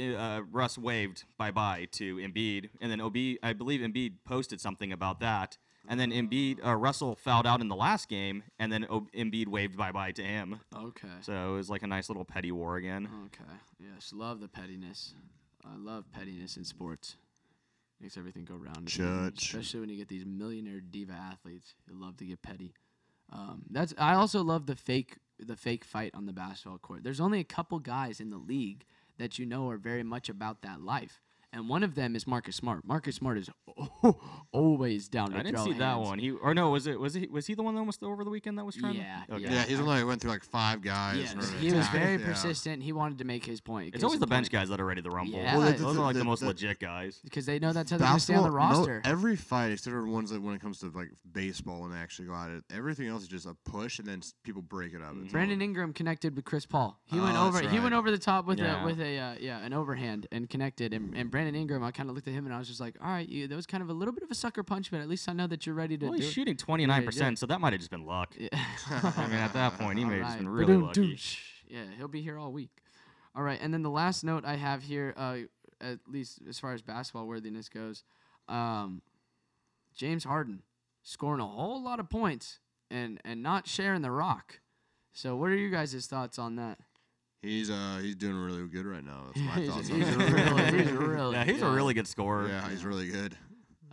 uh, Russ waved bye bye to Embiid, and then Ob I believe Embiid posted something about that, and then Embiid uh, Russell fouled out in the last game, and then o- Embiid waved bye bye to him. Okay. So it was like a nice little petty war again. Okay. Yes, love the pettiness. I love pettiness in sports. Makes everything go round. again, Church. Especially when you get these millionaire diva athletes who love to get petty. Um, that's. I also love the fake the fake fight on the basketball court. There's only a couple guys in the league that you know are very much about that life. And one of them is Marcus Smart. Marcus Smart is always down to I didn't throw see that one. He or no, was it was he was he the one that was over the weekend that was trying? Yeah, To, okay. yeah. Yeah, he's the one that went through like five guys. Yes, in order to he was very Yeah. persistent. He wanted to make his point. It's always the bench guys that are ready to rumble. Yeah. Well, Those are like the, the- most the- legit guys. because they know that's how they're going to stay on the Basketball, no- roster. every fight, except for ones that when it comes to like baseball when they actually go at it, everything else is just a push and then people break it up. It's Brandon Ingram connected with Chris Paul. He went Oh, over. that's He went over the top with Yeah. a with a uh, yeah an overhand and connected. And, and Brandon Ingram, I kind of looked at him and I was just like, all right, you, that was kind of a little bit of a sucker punch, but at least I know that you're ready to Well, he's shooting 29%, so that might have just been luck. Yeah. I mean, at that point, he may have just been really ba-doom, lucky. doosh. Yeah, he'll be here all week. All right, and then the last note I have here, uh, at least as far as basketball worthiness goes, um, James Harden scoring a whole lot of points and and not sharing the rock. So, what are you guys' thoughts on that? He's uh he's doing really good right now. That's my he's, thoughts. he's on it. really, he's really, Yeah, he's a really good scorer. yeah, he's really good.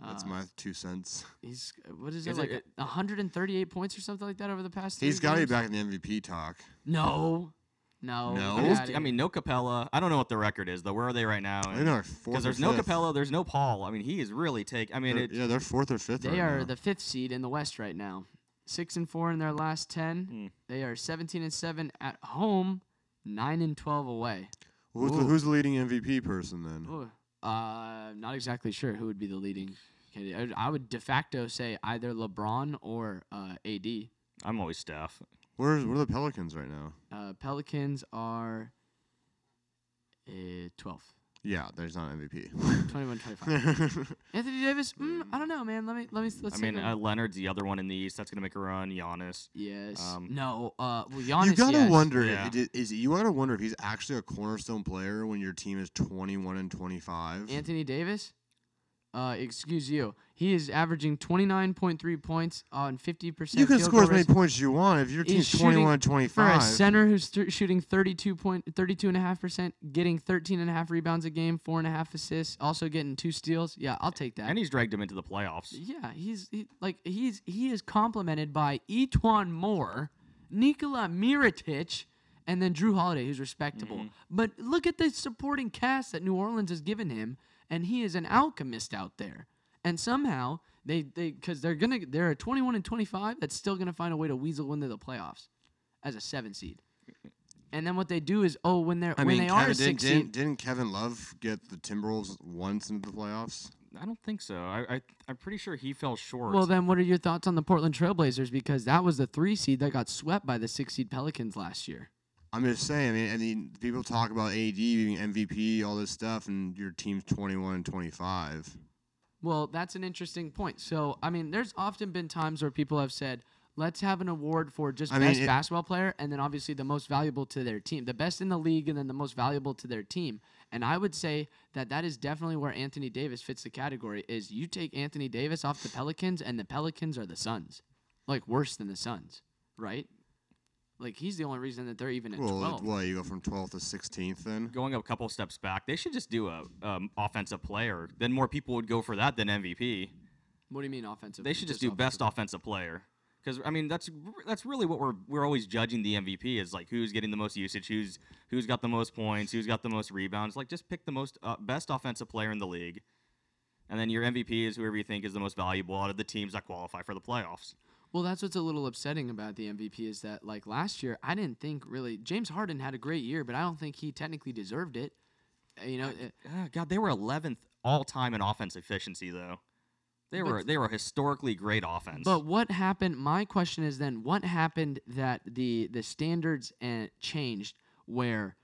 That's Uh, my two cents. He's what is it Is it- like it- 138 points or something like that over the past? He's got got to be back in the MVP talk. No, no, No? I, mean, no Capela. I don't know what the record is though. Where are they right now? They're fourth. Because there's or no fifth. Capela, there's no Paul. I mean, he is really take. I mean, They're- it, yeah, they're fourth or fifth. They right are now. the fifth seed in the West right now. Six and four in their last ten. Hmm. They are seventeen and seven at home, nine and twelve away. Who's the, who's the leading MVP person then? Ooh. Uh, not exactly sure who would be the leading. candidate. I I would de facto say either LeBron or uh, AD. I'm always Steph. Where's where are the Pelicans right now? Uh, Pelicans are uh, 12th. Yeah, there's not an MVP. 21 25. Anthony Davis, mm, I don't know, man. Let me let me let's I take mean, uh, Leonard's the other one in the East. That's gonna make a run. Giannis. yes. um, no. Uh, well, Giannis. you gotta yes. wonder Yeah. if it is you gotta wonder if he's actually a cornerstone player when your team is 21 and 25. Anthony Davis. Uh, excuse you. He is averaging 29.3 points on 50%. you can score as many points as you want if your He's team's 21 and for a center who's th- shooting 32 point 32 and a half percent, getting 13 and a half rebounds a game, four and a half assists, also getting two steals. Yeah, I'll take that. And he's dragged him into the playoffs. Yeah, he's he, like he's he is complimented by E'Twaun Moore, Nikola Mirotic, and then Jrue Holiday, who's respectable. But look at the supporting cast that New Orleans has given him, and he is an alchemist out there. And somehow they they because they're gonna they're a 21 and 25 that's still gonna find a way to weasel into the playoffs as a seven seed. And then what they do is, oh, when they're I when mean, they are Kevin, a didn't, six seed, didn't, didn't Kevin Love get the Timberwolves once into the playoffs? I don't think so. I, I I'm pretty sure he fell short. Well, then, what are your thoughts on the Portland Trailblazers? Because that was the three seed that got swept by the six seed Pelicans last year. I'm just saying. I mean, I mean, people talk about AD being MVP, all this stuff, and your team's 21 and 25. Well, that's an interesting point. So, I mean, there's often been times where people have said, let's have an award for just I mean, best it- basketball player and then obviously the most valuable to their team, the best in the league and then the most valuable to their team. And I would say that that is definitely where Anthony Davis fits the category is you take Anthony Davis off the Pelicans and the Pelicans are the Suns. Like worse than the Suns, right? Like he's the only reason that they're even at Well, 12. what you go from 12th to 16th then? going a couple steps back, they should just do a um, offensive player. Then more people would go for that than MVP. What do you mean offensive? They should just do best offensive player. Because I mean, that's that's really what we're we're always judging the MVP is like who's getting the most usage, who's who's got the most points, who's got the most rebounds. Like just pick the most uh, best offensive player in the league, and then your MVP is whoever you think is the most valuable out of the teams that qualify for the playoffs. Well, that's what's a little upsetting about the MVP is that like last year, I didn't think really James Harden had a great year, but I don't think he technically deserved it. Uh, You know, uh, God, they were 11th all time in offense efficiency though. They were they were a historically great offense. but what happened? My question is then, what happened that the the standards and changed where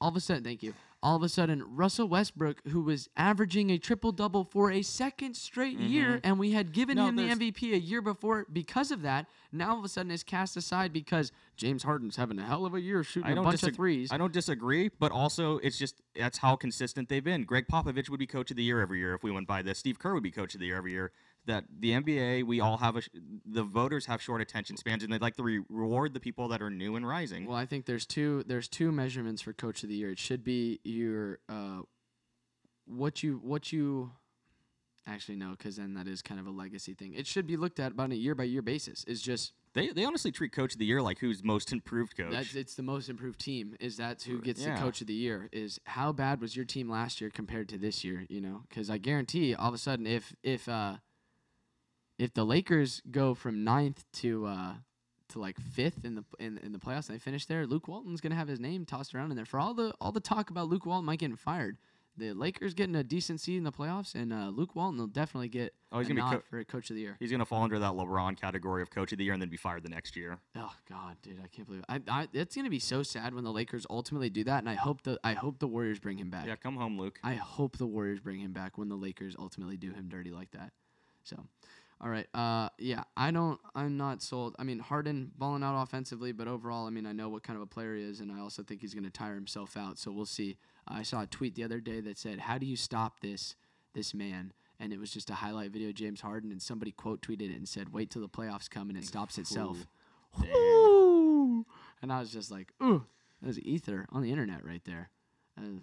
all of a sudden, thank you. All of a sudden, Russell Westbrook, who was averaging a triple double for a second straight mm-hmm. year, and we had given No, him the MVP a year before because of that, now all of a sudden is cast aside because James Harden's having a hell of a year shooting I a don't bunch of threes. I don't disagree, but also it's just that's how consistent they've been. Gregg Popovich would be coach of the year every year if we went by this. Steve Kerr would be coach of the year every year. That the NBA, we all have a sh- the voters have short attention spans, and they'd like to re- reward the people that are new and rising. Well, I think there's two there's two measurements for coach of the year. It should be your uh, what you what you actually no, because then that is kind of a legacy thing. It should be looked at on a year by year basis. It's just They they honestly treat coach of the year like who's most improved coach. that's it's the most improved team. Is that's who gets Yeah. the coach of the year? Is how bad was your team last year compared to this year? You know, because I guarantee all of a sudden if if uh if the Lakers go from ninth to uh to like fifth in the in, in the playoffs and they finish there, Luke Walton's gonna have his name tossed around in there for all the all the talk about Luke Walton might getting fired. The Lakers getting a decent seed in the playoffs, and uh, Luke Walton will definitely get Oh, he's a gonna be co- for coach of the year. He's gonna fall under that LeBron category of coach of the year and then be fired the next year. Oh God, dude, I can't believe it. I, I, it's gonna be so sad when the Lakers ultimately do that, and I hope the I hope the Warriors bring him back. Yeah, come home, Luke. I hope the Warriors bring him back when the Lakers ultimately do him dirty like that. So, all right, uh, yeah, I don't, I'm not sold. I mean, Harden balling out offensively, but overall, I mean, I know what kind of a player he is, and I also think he's gonna tire himself out. So we'll see. I saw a tweet the other day that said, "How do you stop this this man?" And it was just a highlight video of James Harden, and somebody quote tweeted it and said, "Wait till the playoffs come and it stops itself." Ooh. And I was just like, ooh, that was ether on the internet right there. Uh,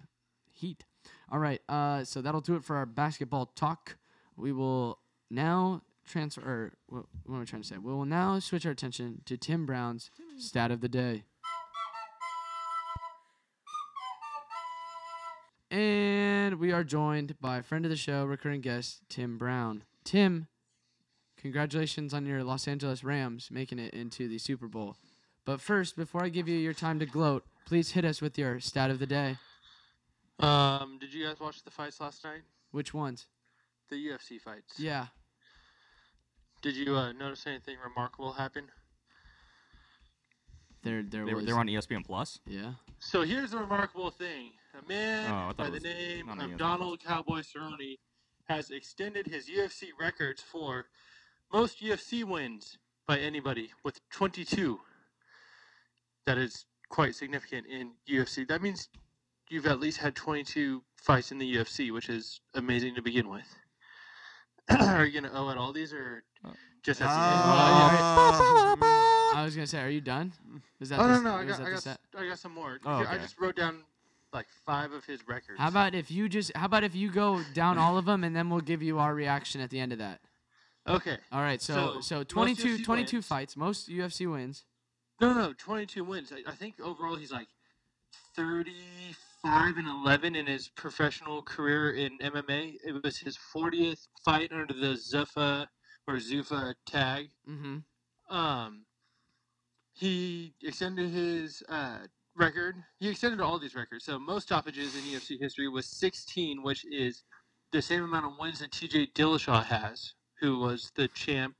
heat. All right. Uh, so that'll do it for our basketball talk. We will now transfer. Or what, what am I trying to say? We will now switch our attention to Tim Brown's stat of the day. And we are joined by a friend of the show, recurring guest, Tim Brown. Tim, congratulations on your Los Angeles Rams making it into the Super Bowl. But first, before I give you your time to gloat, please hit us with your stat of the day. Um, did you guys watch the fights last night? Which ones? The UFC fights. Yeah. Did you uh, notice anything remarkable happen? There, there They were was. they're on ESPN Plus. yeah. So here's the remarkable thing: a man Oh, by the name of Donald Cowboy Cerrone has extended his UFC records for most UFC wins by anybody with 22. That is quite significant in UFC. That means you've at least had 22 fights in the UFC, which is amazing to begin with. Are you gonna owe it all these, or Uh, just at the end? Ah. I was gonna say, are you done? Is that Oh the, no no, I got that I the got, set? I got some more. Oh, Here, I okay. just wrote down like five of his records. How about if you just? How about if you go down all of them and then we'll give you our reaction at the end of that. Okay. All right. So So, so, most 22, UFC 22 wins. fights, most UFC wins. No no, 22 wins. I, I think overall he's like 35 and 11 in his professional career in MMA. It was his 40th fight under the Zuffa or Zufa tag. Mm-hmm. Um, he extended his uh, record. He extended all these records. So most stoppages in UFC history was 16, which is the same amount of wins that T.J. Dillashaw has, who was the champ,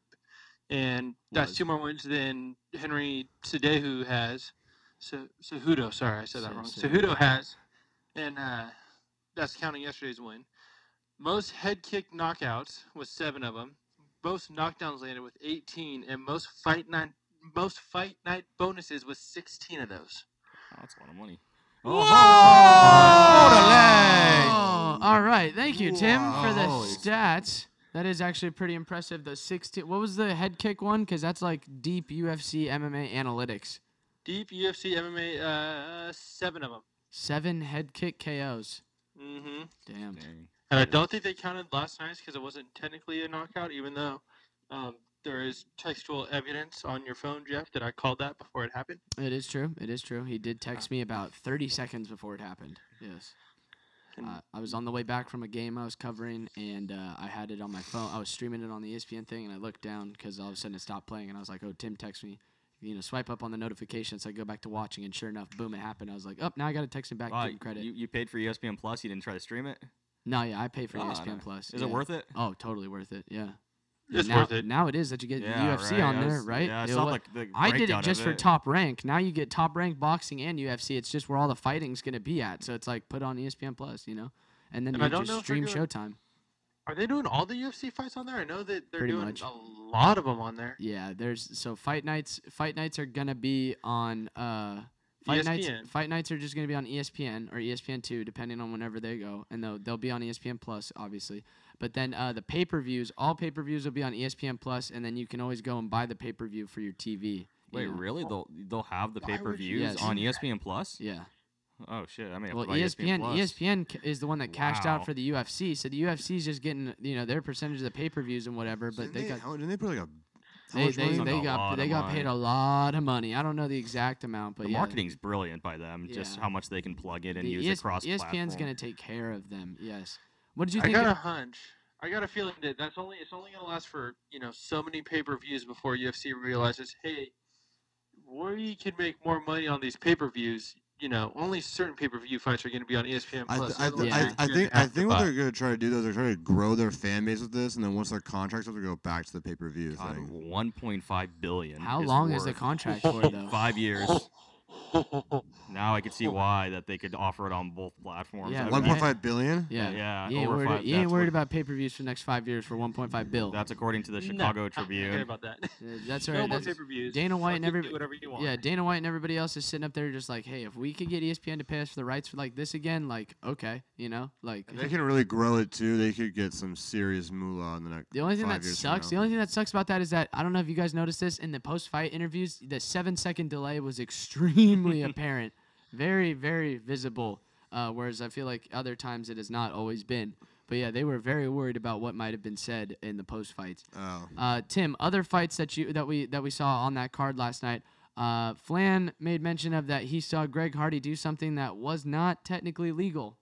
and that's Was. two more wins than Henry Cedehu has. So Cejudo, sorry, I said that wrong. Cejudo has, and uh, that's counting yesterday's win. Most head kick knockouts was seven of them. Most knockdowns landed with 18, and most fight night most fight night bonuses was 16 of those. Oh, that's a lot of money. Oh, all right. Thank you, Tim, for the stats. That is actually pretty impressive. The 16. What was the head kick one? Because that's like deep UFC MMA analytics. Deep UFC MMA, uh, seven of them. Seven head kick KOs. Mm-hmm. Damn. Dang. And I don't think they counted last night's because it wasn't technically a knockout, even though um, there is textual evidence on your phone, Jeff, that I called that before it happened. It is true. It is true. He did text me about 30 seconds before it happened. Yes. Uh, I was on the way back from a game I was covering, and uh, I had it on my phone. I was streaming it on the ESPN thing, and I looked down because all of a sudden it stopped playing, and I was like, "Oh, Tim texted me." You know, swipe up on the notifications. I go back to watching, and sure enough, boom, it happened. I was like, "Oh, now I got to text him back, Wow, give him credit." You, you paid for ESPN Plus. You didn't try to stream it. no, yeah, I pay for Oh, ESPN nice. Plus. Is yeah. it worth it? Oh, totally worth it. Yeah. It's now, worth it. Now it is that you get Yeah, UFC right, on I there, right? Yeah, I saw wa- like the I did it just for it. top rank. Now you get top rank boxing and UFC. It's just where all the fighting's gonna be at. So it's like put on ESPN Plus, you know, and then And I you don't just know if they're stream Showtime. Are they doing all the UFC fights on there? I know that they're Pretty doing much. a lot of them on there. Yeah, there's so fight nights. Fight nights are gonna be on. Uh, fight nights. Fight nights are just gonna be on ESPN or ESPN two, depending on whenever they go, and they'll they'll be on ESPN Plus, obviously. But then uh, the pay per views, all pay per views will be on ESPN Plus, and then you can always go and buy the pay per view for your TV. you Wait, know? really? They'll they'll have the Why pay would per views Yes. on ESPN Plus? Yeah. Oh shit! I mean, Well, to buy ESPN ESPN is the one that cashed out for the UFC, so the UFC is just getting you know their percentage of the pay per views and whatever. But Didn't they got how, didn't they put like a how they they, they got they got paid a lot of money. I don't know the exact amount, but the yeah. marketing's brilliant by them. Just how much they can plug in and the use ES- across. ESPN's platform. gonna take care of them. Yes. What did you I think? got a hunch. I got a feeling that that's only it's only gonna last for you know so many pay per views before UFC realizes, hey, we can make more money on these pay per views. You know, only certain pay per view fights are going to be on ESPN I, Plus. th- I, th- Yeah. I, I think I think what buy. they're gonna try to do though, is they're trying to grow their fan base with this, and then once their contract's up, they go back to the pay per view thing. 1.5 billion. How is long is the contract for though? Five years. Now I can see why that they could offer it on both platforms. Yeah, I One mean, point five billion. Yeah. Yeah, You ain't worried, five- you ain't worried about pay per views for the next five years for 1.5 bill. That's according to the Chicago No, Chicago I don't care Tribune. about that. Uh, That's all no right. more pay per views. Dana White and every- whatever you want. yeah, Dana White and everybody else is sitting up there just like, hey, if we could get ESPN to pay us for the rights for like this again, like okay, you know, like If they can really grow it too, they could get some serious moolah in the next. The only thing five that sucks, the only thing that sucks about that is that I don't know if you guys noticed this in the post-fight interviews. The seven-second delay was extremely apparent, very, very visible. Uh, whereas I feel like other times it has not always been. But yeah, they were very worried about what might have been said in the post-fights. Oh. Uh, Tim, other fights that you that we that we saw on that card last night. Uh, Flan made mention of that he saw Greg Hardy do something that was not technically legal.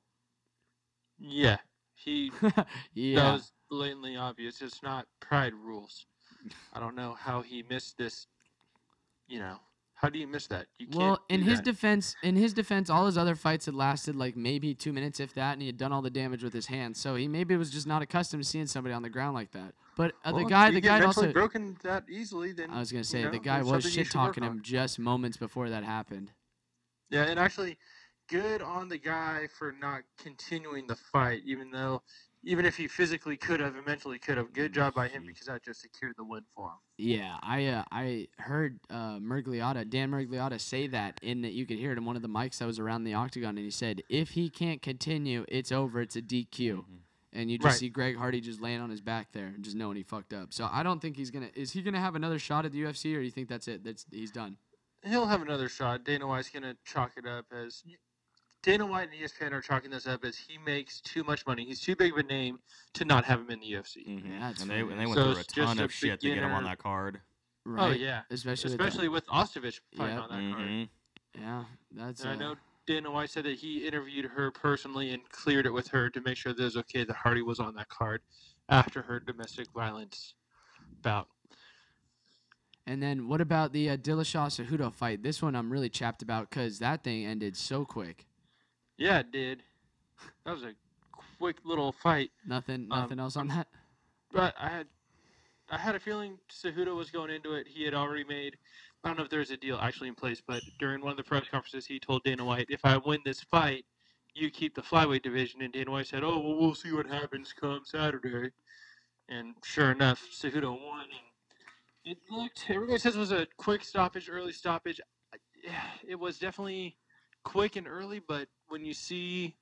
Yeah, he yeah. that was blatantly obvious. It's not pride rules. I don't know how he missed this. You know, how do you miss that? You. Well, in his that. defense, in his defense, all his other fights had lasted like maybe two minutes, if that, and he had done all the damage with his hands. So he maybe was just not accustomed to seeing somebody on the ground like that. But uh, Well, the guy, the guy also, broken that easily. Then I was gonna you say know, the guy was shit talking him just moments before that happened. Yeah, and actually, good on the guy for not continuing the fight, even though, even if he physically could have and mentally could have. Good job by him because that just secured the win for him. Yeah, I uh, I heard uh, Miragliotta, Dan Miragliotta, say that in that you could hear it in one of the mics that was around the octagon, and he said if he can't continue, it's over. It's a DQ. Mm-hmm. And you just Right. see Greg Hardy just laying on his back there, just knowing he fucked up. So I don't think he's gonna. Is he gonna have another shot at the UFC, or do you think that's it? That's he's done. He'll have another shot. Dana White's gonna chalk it up as Dana White and ESPN are chalking this up as he makes too much money. He's too big of a name to not have him in the UFC. Mhm. Yeah, and they and they went So through a it's just ton a of shit to get him on that card. Right? Oh yeah, especially especially with Ostovich fighting Yep. on that card. Mhm. with the, yeah. That's And I uh, know Dana White said that he interviewed her personally and cleared it with her to make sure that it was okay that Hardy was on that card after her domestic violence bout. And then what about the uh, Dillashaw Cejudo fight? This one I'm really chapped about because that thing ended so quick. Yeah, it did. That was a quick little fight. Nothing, Um, nothing else on that. But I had, I had a feeling Cejudo was going into it. He had already made. I don't know if there's a deal actually in place, but during one of the press conferences, he told Dana White, "If I win this fight, you keep the flyweight division." And Dana White said, "Oh, well, we'll see what happens come Saturday." And sure enough, Cejudo won. And it looked. Everybody says it was a quick stoppage, early stoppage. Yeah, it was definitely quick and early, but when you see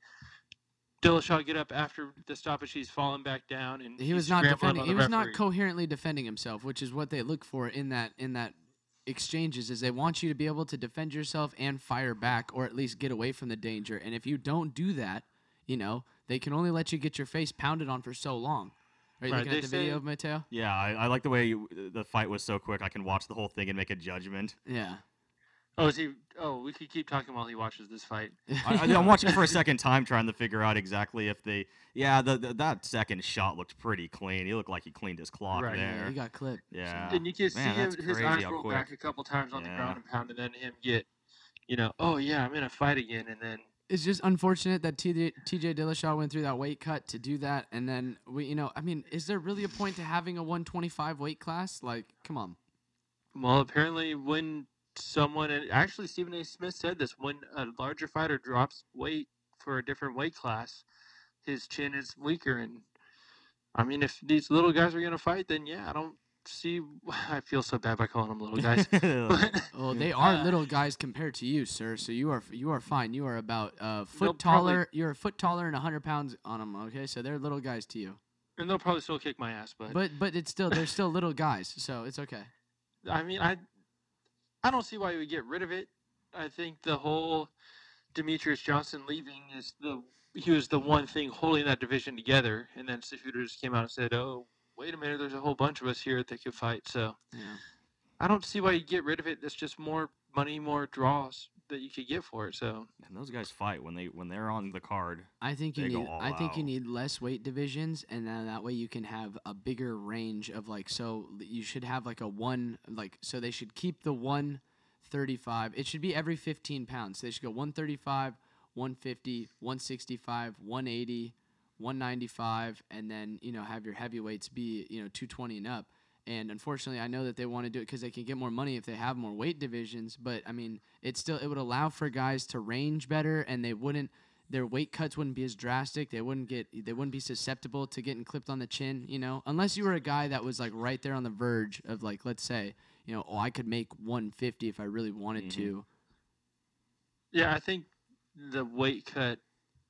Dillashaw get up after the stoppage, he's falling back down, and He was not defending. He the was not coherently defending himself, which is what they look for in that in that exchanges. Is they want you to be able to defend yourself and fire back, or at least get away from the danger. And if you don't do that, you know they can only let you get your face pounded on for so long. Are you Right, looking at the video of Matteo? Yeah, I, I like the way you, the fight was so quick. I can watch the whole thing and make a judgment. Yeah. Oh, is he? Oh, we could keep talking while he watches this fight. I, I, I'm watching for a second time, trying to figure out exactly if they. Yeah, the, the that second shot looked pretty clean. He looked like he cleaned his clock Right. Yeah, he got clipped. Yeah. and you can see him, his crazy eyes roll quick. back a couple times on the ground and pound, and then him get, you know, oh yeah, I'm in a fight again, and then It's just unfortunate that TJ, TJ Dillashaw went through that weight cut to do that, and then we, you know, I mean, is there really a point to having a 125 weight class? Like, come on. well, apparently when someone and actually Stephen A. Smith said this when a larger fighter drops weight for a different weight class, his chin is weaker, and I mean, if these little guys are gonna fight, then yeah, I don't see. I feel so bad by calling them little guys. But- Well, they are Uh, little guys compared to you, sir. So you are you are fine. You are about a foot They'll probably- taller. You're a foot taller and 100 pounds on them. Okay, so they're little guys to you. and they'll probably still kick my ass, but But but it's still they're still little guys, so it's okay. I mean, I I don't see why we get rid of it. I think the whole Demetrious Johnson leaving is the he was the one thing holding that division together, and then Cejudo just came out and said, "Oh, wait a minute, there's a whole bunch of us here that could fight." So Yeah. I don't see why you get rid of it. That's just more money, more draws that you could get for it. So And those guys fight when they when they're on the card. I think you need I think you need less weight divisions and then that way you can have a bigger range of like so you should have like a one like so they should keep the 135 it should be every 15 pounds they should go 135 150 165 180 195 and then you know have your heavyweights be you know 220 and up and unfortunately i know that they want to do it because they can get more money if they have more weight divisions but i mean it still it would allow for guys to range better and they wouldn't their weight cuts wouldn't be as drastic they wouldn't get they wouldn't be susceptible to getting clipped on the chin you know unless you were a guy that was like right there on the verge of like let's say you know oh i could make 150 if i really wanted Mhm. to yeah, I think the weight cut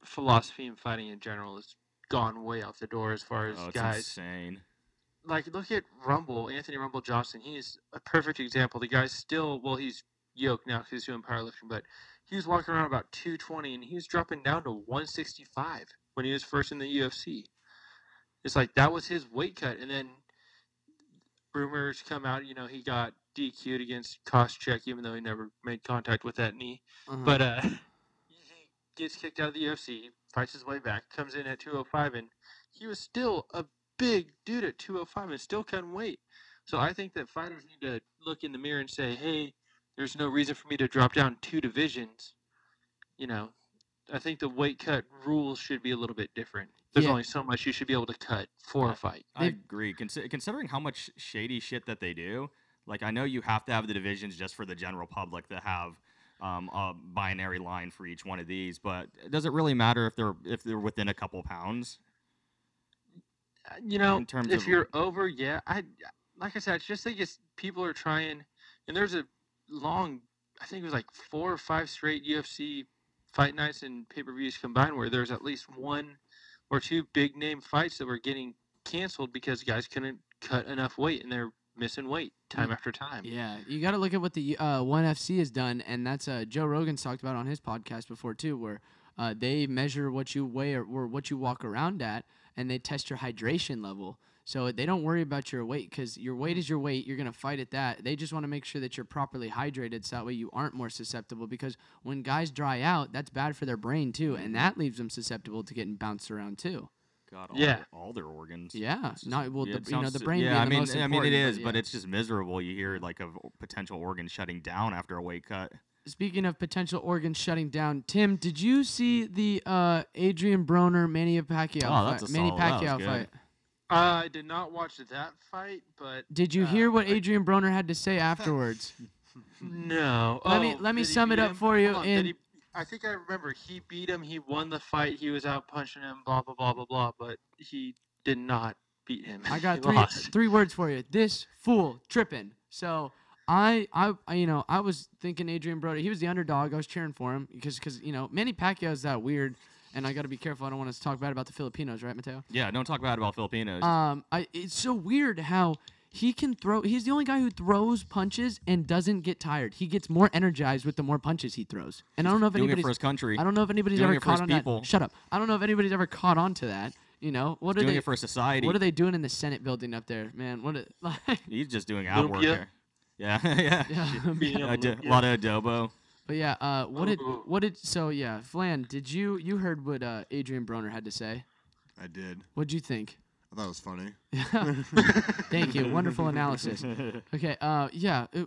philosophy in fighting in general has gone way out the door as far as Oh, it's guys. insane. Like look at Rumble, Anthony Rumble Johnson. He's a perfect example. The guy's still well, he's yoked now because he's doing powerlifting, but he was walking around about 220 and he was dropping down to 165 when he was first in the UFC. It's like that was his weight cut, and then rumors come out. You know, he got DQ'd against Koscheck, even though he never made contact with that knee. Uh-huh. But uh, he gets kicked out of the UFC, fights his way back, comes in at 205, and he was still a big dude at 205 and still couldn't wait. So I think that fighters need to look in the mirror and say, hey, there's no reason for me to drop down two divisions. You know, I think the weight cut rules should be a little bit different. There's Yeah. only so much you should be able to cut for I- a fight. I agree. Consi- considering how much shady shit that they do, like I know you have to have the divisions just for the general public to have um, a binary line for each one of these, but does it really matter if they're if they're within a couple pounds? Uh, you know, in terms if of- you're over, yeah, I like I said, I just think it's people are trying, and there's a long, I think it was like four or five straight UFC fight nights and pay per views combined where there's at least one or two big name fights that were getting canceled because guys couldn't cut enough weight and they're missing weight time Mm. after time. Yeah, you got to look at what the uh, One FC has done, and that's uh, Joe Rogan's talked about on his podcast before too, where uh, they measure what you weigh or, or what you walk around at, and they test your hydration level. So they don't worry about your weight because your weight is your weight. You're gonna fight at that. They just want to make sure that you're properly hydrated, so that way you aren't more susceptible. Because when guys dry out, that's bad for their brain too, and that leaves them susceptible to getting bounced around too. God, all, Yeah. all their organs. Yeah, It's just- not well. yeah, the, it you know, the brain. Yeah, being I the mean, most I mean, it important, is, but it's just miserable. You hear like of potential organ shutting down after a weight cut. Speaking of potential organs shutting down, Tim, did you see the uh, Adrian Broner Manny Pacquiao Oh, fight? that's a Manny solid- that was Pacquiao good. fight. I did not watch that fight, but Did you Uh, hear what I- Adrian Broner had to say afterwards? no. Let me- Oh, let me sum it up him? for you Hold on, in- he- I think I remember he beat him. He won the fight. He was out punching him. Blah blah blah blah blah. But he did not beat him. I got three lost. three words for you. This fool tripping. So I, I, I, you know, I was thinking Adrian Brody. He was the underdog. I was cheering for him because, because you know, Manny Pacquiao is that weird, and I got to be careful. I don't want to talk bad about the Filipinos, right, Matteo? Yeah, don't talk bad about Filipinos. Um, I, it's so weird how he can throw. He's the only guy who throws punches and doesn't get tired. He gets more energized with the more punches he throws. And I don't know if doing it for his country. I don't know if anybody's doing ever it for caught his on people. that. Shut up. I don't know if anybody's ever caught on to that. You know what are doing they? it for society. what are they doing in the Senate building up there, man? What? Are, like, He's just doing outwork work. Lumpia? there. Yeah, yeah. yeah. Beating him A d- Lumpia. lot of adobo. But yeah, uh, what did Ooh. what did so yeah, Flan? Did you you heard what uh, Adrian Broner had to say? I did. What'd you think? I thought it was funny. Thank you, wonderful analysis. Okay, uh, yeah, it,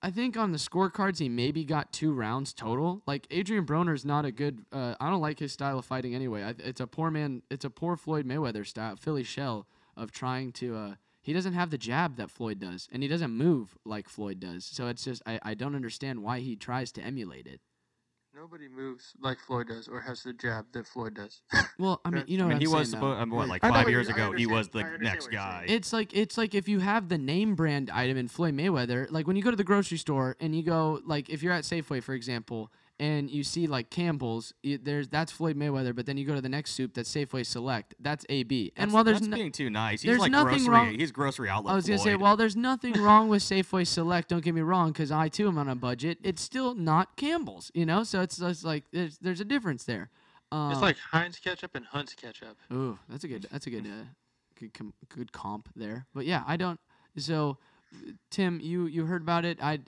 I think on the scorecards he maybe got two rounds total. Like Adrian Broner's not a good. Uh, I don't like his style of fighting anyway. I, it's a poor man. It's a poor Floyd Mayweather style, Philly shell of trying to. Uh, he doesn't have the jab that Floyd does, and he doesn't move like Floyd does. So it's just I, I don't understand why he tries to emulate it. Nobody moves like Floyd does, or has the jab that Floyd does. Well, I mean, you know, I what mean, he I'm was saying, though. supposed. Um, what, like I five years ago, he was the next guy. saying. It's like it's like if you have the name brand item in Floyd Mayweather, like when you go to the grocery store and you go like if you're at Safeway for example, and you see like Campbell's, y there's that's Floyd Mayweather, but then you go to the next soup that's Safeway Select, that's AB. And That's- while there's that's no, being too nice. He's there's like nothing grocery. wrong- He's grocery outlet. I was gonna say, Floyd. while there's nothing wrong with Safeway Select, don't get me wrong, because I too am on a budget. It's still not Campbell's, you know. So it's just like there's there's a difference there. Um, it's like Heinz ketchup and Hunt's ketchup. Ooh, that's a good. That's a good. Uh, good. Com- good comp there. But yeah, I don't. So, Tim, you you heard about it? I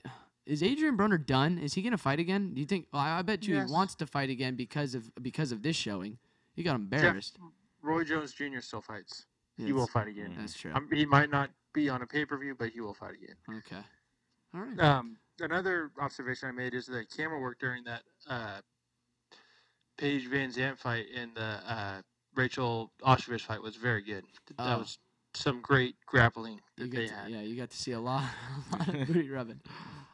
is Adrian Broner done? Is he gonna fight again? Do you think? Well, I, I bet you Yes. he wants to fight again because of because of this showing. He got embarrassed. Roy Jones Jr. still fights. He will fight again. That's true. Um, he might not be on a pay per view, but he will fight again. Okay. All right. Um, another observation I made is that camera work during that uh, Paige VanZant fight and the uh, Rachel Ostrovich fight was very good. That Oh. was some great grappling that they to, had. yeah, you got to see a lot, a lot of booty rubbing.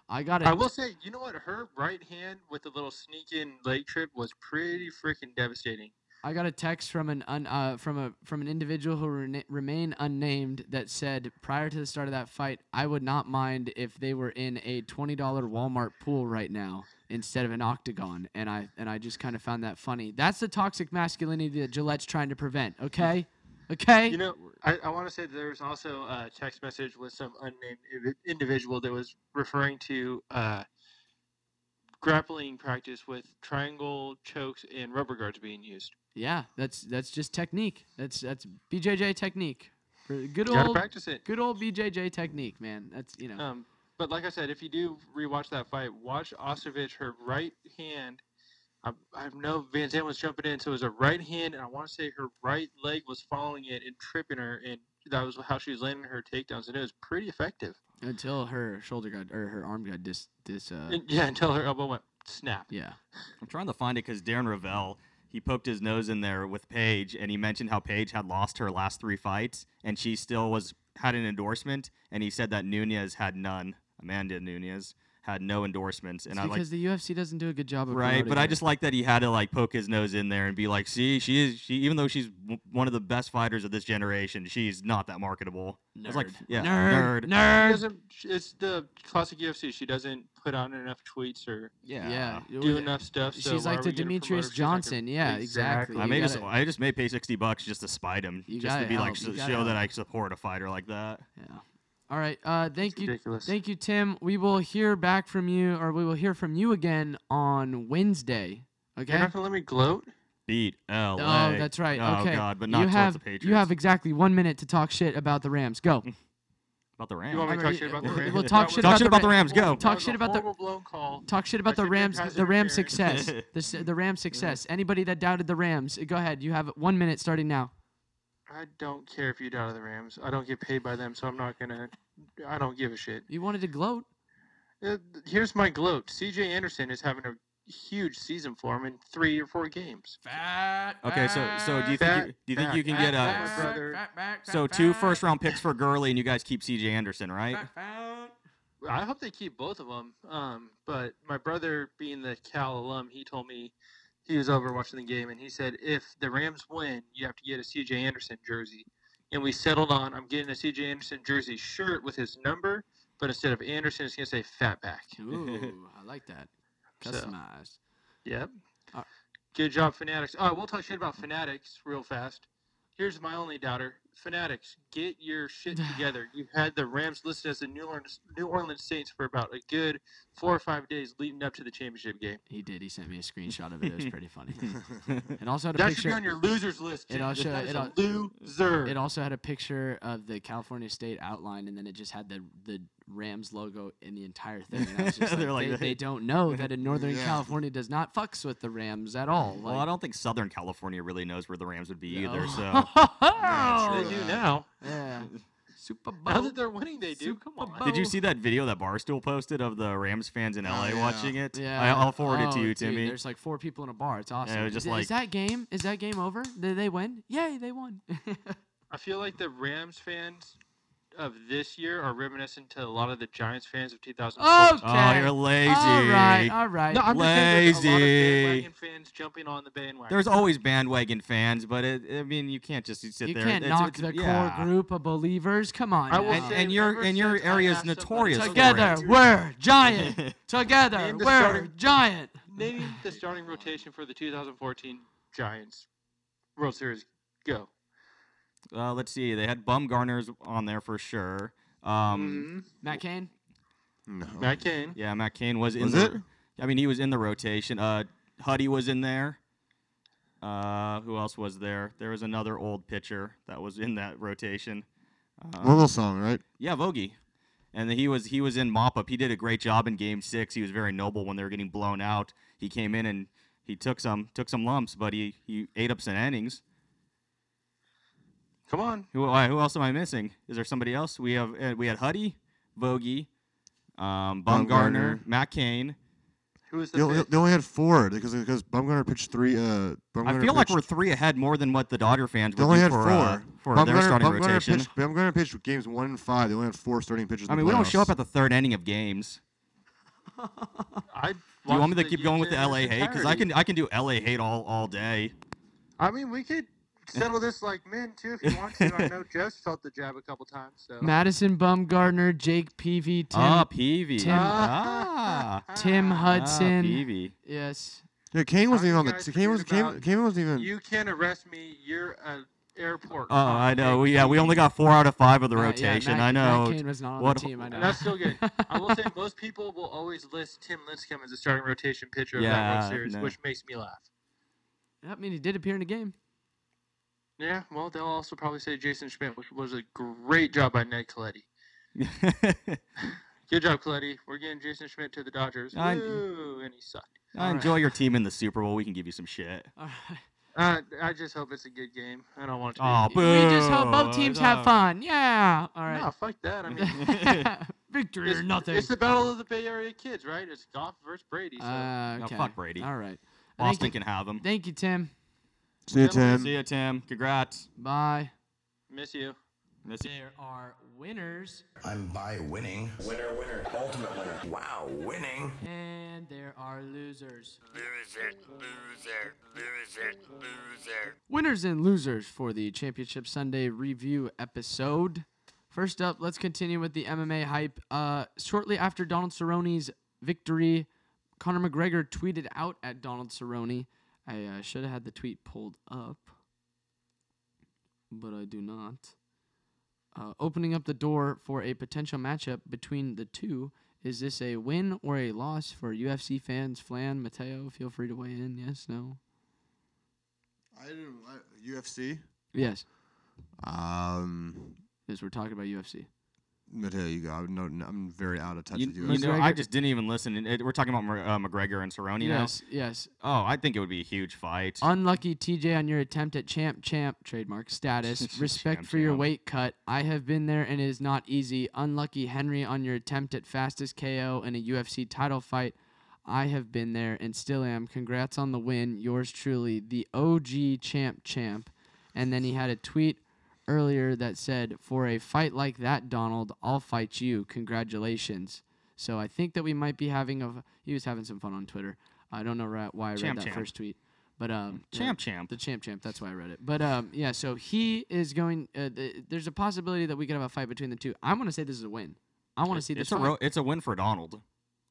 I got it. I will say, you know what? Her right hand with the little sneak in leg trip was pretty freaking devastating. I got a text from an un, uh, from a from an individual who rena- remain unnamed that said prior to the start of that fight, I would not mind if they were in a twenty dollar Walmart pool right now instead of an octagon, and I and I just kind of found that funny. That's the toxic masculinity that Gillette's trying to prevent. Okay, okay. You know, I, I want to say that there was also a text message with some unnamed individual that was referring to uh, grappling practice with triangle chokes and rubber guards being used. yeah, that's that's just technique. That's that's BJJ technique. Good old practice it. good old BJJ technique, man. That's you know. Um, but like I said, if you do rewatch that fight, watch Ostrovich. Her right hand, I, I know VanZant was jumping in, so it was a right hand, and I want to say her right leg was following it and tripping her, and that was how she was landing her takedowns, and it was pretty effective. until her shoulder got or her arm got dis dis uh And, yeah, until her elbow went snap. yeah. I'm trying to find it because Darren Rovell, he poked his nose in there with Paige, and he mentioned how Paige had lost her last three fights, and she still was had an endorsement, and he said that Nunes had none. Amanda Nunes had no endorsements, and It's I like because the UFC doesn't do a good job of right, but promoting I just like that he had to like poke his nose in there and be like, see, she is she even though she's w- one of the best fighters of this generation, she's not that marketable. I was like, Nerd. yeah, nerd, nerd. She nerd. doesn't. It's the classic UFC. She doesn't put on enough tweets or Yeah. Yeah, do well, enough stuff. So she's like the we gonna promote Demetrious her? She's like a- Johnson. Yeah, exactly. I You may just gotta- I just may pay sixty bucks just to spite him, You just to be like oh, help, you s- gotta show that. I support a fighter like that. Yeah. All right. Uh, thank you, thank you, Tim. We will hear back from you, or we will hear from you again on Wednesday. Okay. You're Okay. not gonna let me gloat. Beat LA. Oh, that's right. Oh okay. God, but not you towards have the Patriots. you have exactly one minute to talk shit about the Rams. Go. about the Rams. You want me to talk shit about the we'll- Rams? we'll talk shit Talk about shit the about the Rams. Go. Talk shit about the- horrible blown call. Talk shit about the Rams. The Rams' success. the the Rams' success. Anybody that doubted the Rams, go ahead. You have one minute starting now. I don't care if you doubt the Rams. I don't get paid by them, so I'm not gonna. I don't give a shit. You wanted to gloat. Uh, here's my gloat. C.J. Anderson is having a huge season for him in three or four games. Fat. Okay, so so do you think you, do you think back, you can back, get back, a my brother. so two first round picks for Gurley and you guys keep C.J. Anderson, right? I hope they keep both of them. Um, but my brother, being the Cal alum, he told me he was over watching the game, and he said if the Rams win, you have to get a C.J. Anderson jersey. And we settled on I'm getting a C.J. Anderson jersey shirt with his number, but instead of Anderson, it's gonna say Fatback. Ooh, I like that. So. Customized. Yep. Uh, Good job, Fanatics. Oh, we'll talk shit about Fanatics real fast. Here's my only doubter. Fanatics, get your shit together. You've had the Rams listed as the New Orleans, New Orleans Saints for about a good four or five days leading up to the championship game. He did. He sent me a screenshot of it. It was pretty funny. and also had a That should be on your losers list. It also- That is it al- loser. It also had a picture of the California State outline, and then it just had the the Rams logo in the entire thing. And I was just They're like, like, they, they don't know that in Northern Yeah. California does not fucks with the Rams at all. well, I don't think Southern California really knows where the Rams would be either. So Oh, they do now. yeah. Super Now that they're winning, they do. Come on. Super Did you see that video that Barstool posted of the Rams fans in Oh, LA yeah. watching it? Yeah, I, I'll forward it Oh, to you, dude, Timmy. There's like four people in a bar. It's awesome. was just is, like- is that game? Is that game over? Did they win? Yay, they won. I feel like the Rams fans of this year are reminiscent to a lot of the Giants fans of 2014. Okay. Oh, you're lazy. all right, all right. No, I'm just saying there's a lot of Lazy. bandwagon fans jumping on the bandwagon. There's always bandwagon fans, but it, I mean, you can't just sit you there. can't It's- knock it's- the yeah. core group of believers. Come on. I will. And, say and your and your area is asked somebody notorious. for Together, it. we're giant. Together, we're starting- giant. Name the starting rotation for the 2014 Giants World Series. Go. Uh, let's see. They had Bumgarner's on there for sure. Um, Matt Cain. no. Matt Cain. Yeah, Matt Cain was in Was the. it? I mean, he was in the rotation. Uh, Huddy was in there. Uh, who else was there? There was another old pitcher that was in that rotation. Uh, Little song, right? yeah, Vogie. And he was he was in mop up. He did a great job in Game Six. He was very noble when they were getting blown out. He came in and he took some took some lumps, but he, he ate up some innings. Come on. Who who else am I missing? Is there somebody else? We have uh, we had Huddy, Vogie, um, Bumgarner, Bumgarner. Matt Cain. Who is They, the only- fifth? they only had four because because Bumgarner pitched three. Uh, Bumgarner I feel like pitched- we're three ahead more than what the Dodger fans They only do had for, four. uh, for their Bumgarner, starting Bumgarner rotation. Pitched, Bumgarner pitched games one and five. They only had four starting pitchers. in I the mean, we don't show playoffs. up at the third inning of games. I Do you want me to keep going with the LA hate? Because I can I can do LA hate all all day. I mean, we could settle this like men too if you want to. I know Joe's felt the jab a couple times. So. Madison Bumgarner, Jake Peavy, Tim. Ah, Peavy. Tim- ah, Tim ah, Hudson. Peavy. Yes. Yeah, Cain wasn't even on the. guys T- Cain was forget Cain, about- Cain wasn't even. You can arrest me. You're an airport. Oh, cop, I know. okay? Yeah, we only got four out of five of the Uh, yeah, rotation. Matt- I know. Matt Cain was not on What- the team. I know. And that's still good. I will say most people will always list Tim Lincecum as a starting rotation pitcher of that Yeah, World Series, no. which makes me laugh. I mean, he did appear in the game. Yeah, well, they'll also probably say Jason Schmidt, which was a great job by Ned Colletti. Good job, Colletti. We're getting Jason Schmidt to the Dodgers. I- Woo, and he sucked. I enjoy your team in the Super Bowl. We can give you some shit. All right. Uh, I just hope it's a good game. I don't want it to be. Oh, a game. boo. We just hope both teams have fun. Yeah. All right. No, fuck that. I mean, Victory it's, or nothing. it's the battle of the Bay Area kids, right? It's Goff versus Brady. So. Uh, No, fuck Brady. All right. Thank Boston you, can have him. thank you, Tim. See you, Gentlemen, Tim. See ya, Tim. Congrats. Bye. Miss you. Miss you. There are winners I'm by winning. Winner, winner, ultimate winner. Wow, winning. and there are losers. Loser, loser, loser, loser. Winners and losers for the Championship Sunday review episode. First up, let's continue with the MMA hype. Uh, shortly after Donald Cerrone's victory, Conor McGregor tweeted out at Donald Cerrone. I uh, should have had the tweet pulled up, but I do not. Uh, opening up the door for a potential matchup between the two. Is this a win or a loss for UFC fans? Flan, Matteo, feel free to weigh in. Yes, no? I didn't. UFC. Yes. Um. Yes, we're talking about UFC. Matteo, you go. I'm, no, I'm very out of touch You, with you you. know, I just didn't even listen. and it- we're talking about uh, McGregor and Cerrone yes, yes. now. Oh, I think it would be a huge fight. Unlucky TJ on your attempt at champ champ trademark status. Respect Champ for your champ. weight cut. I have been there and it is not easy. Unlucky Henry on your attempt at fastest KO in a UFC title fight. I have been there and still am. Congrats on the win. Yours truly, the OG champ champ. And then he had a tweet earlier that said, "For a fight like that, Donald, I'll fight you. Congratulations." So I think that we might be having a. He was having some fun on Twitter. I don't know ra- why I read that champ. first tweet, but um, yeah, champ, champ. the champ champ. That's why I read it. But um, yeah. So he is going. Uh, th- there's a possibility that we could have a fight between the two. I want to say this is a win. I want to see this. it's a fight. ro- it's a win for Donald.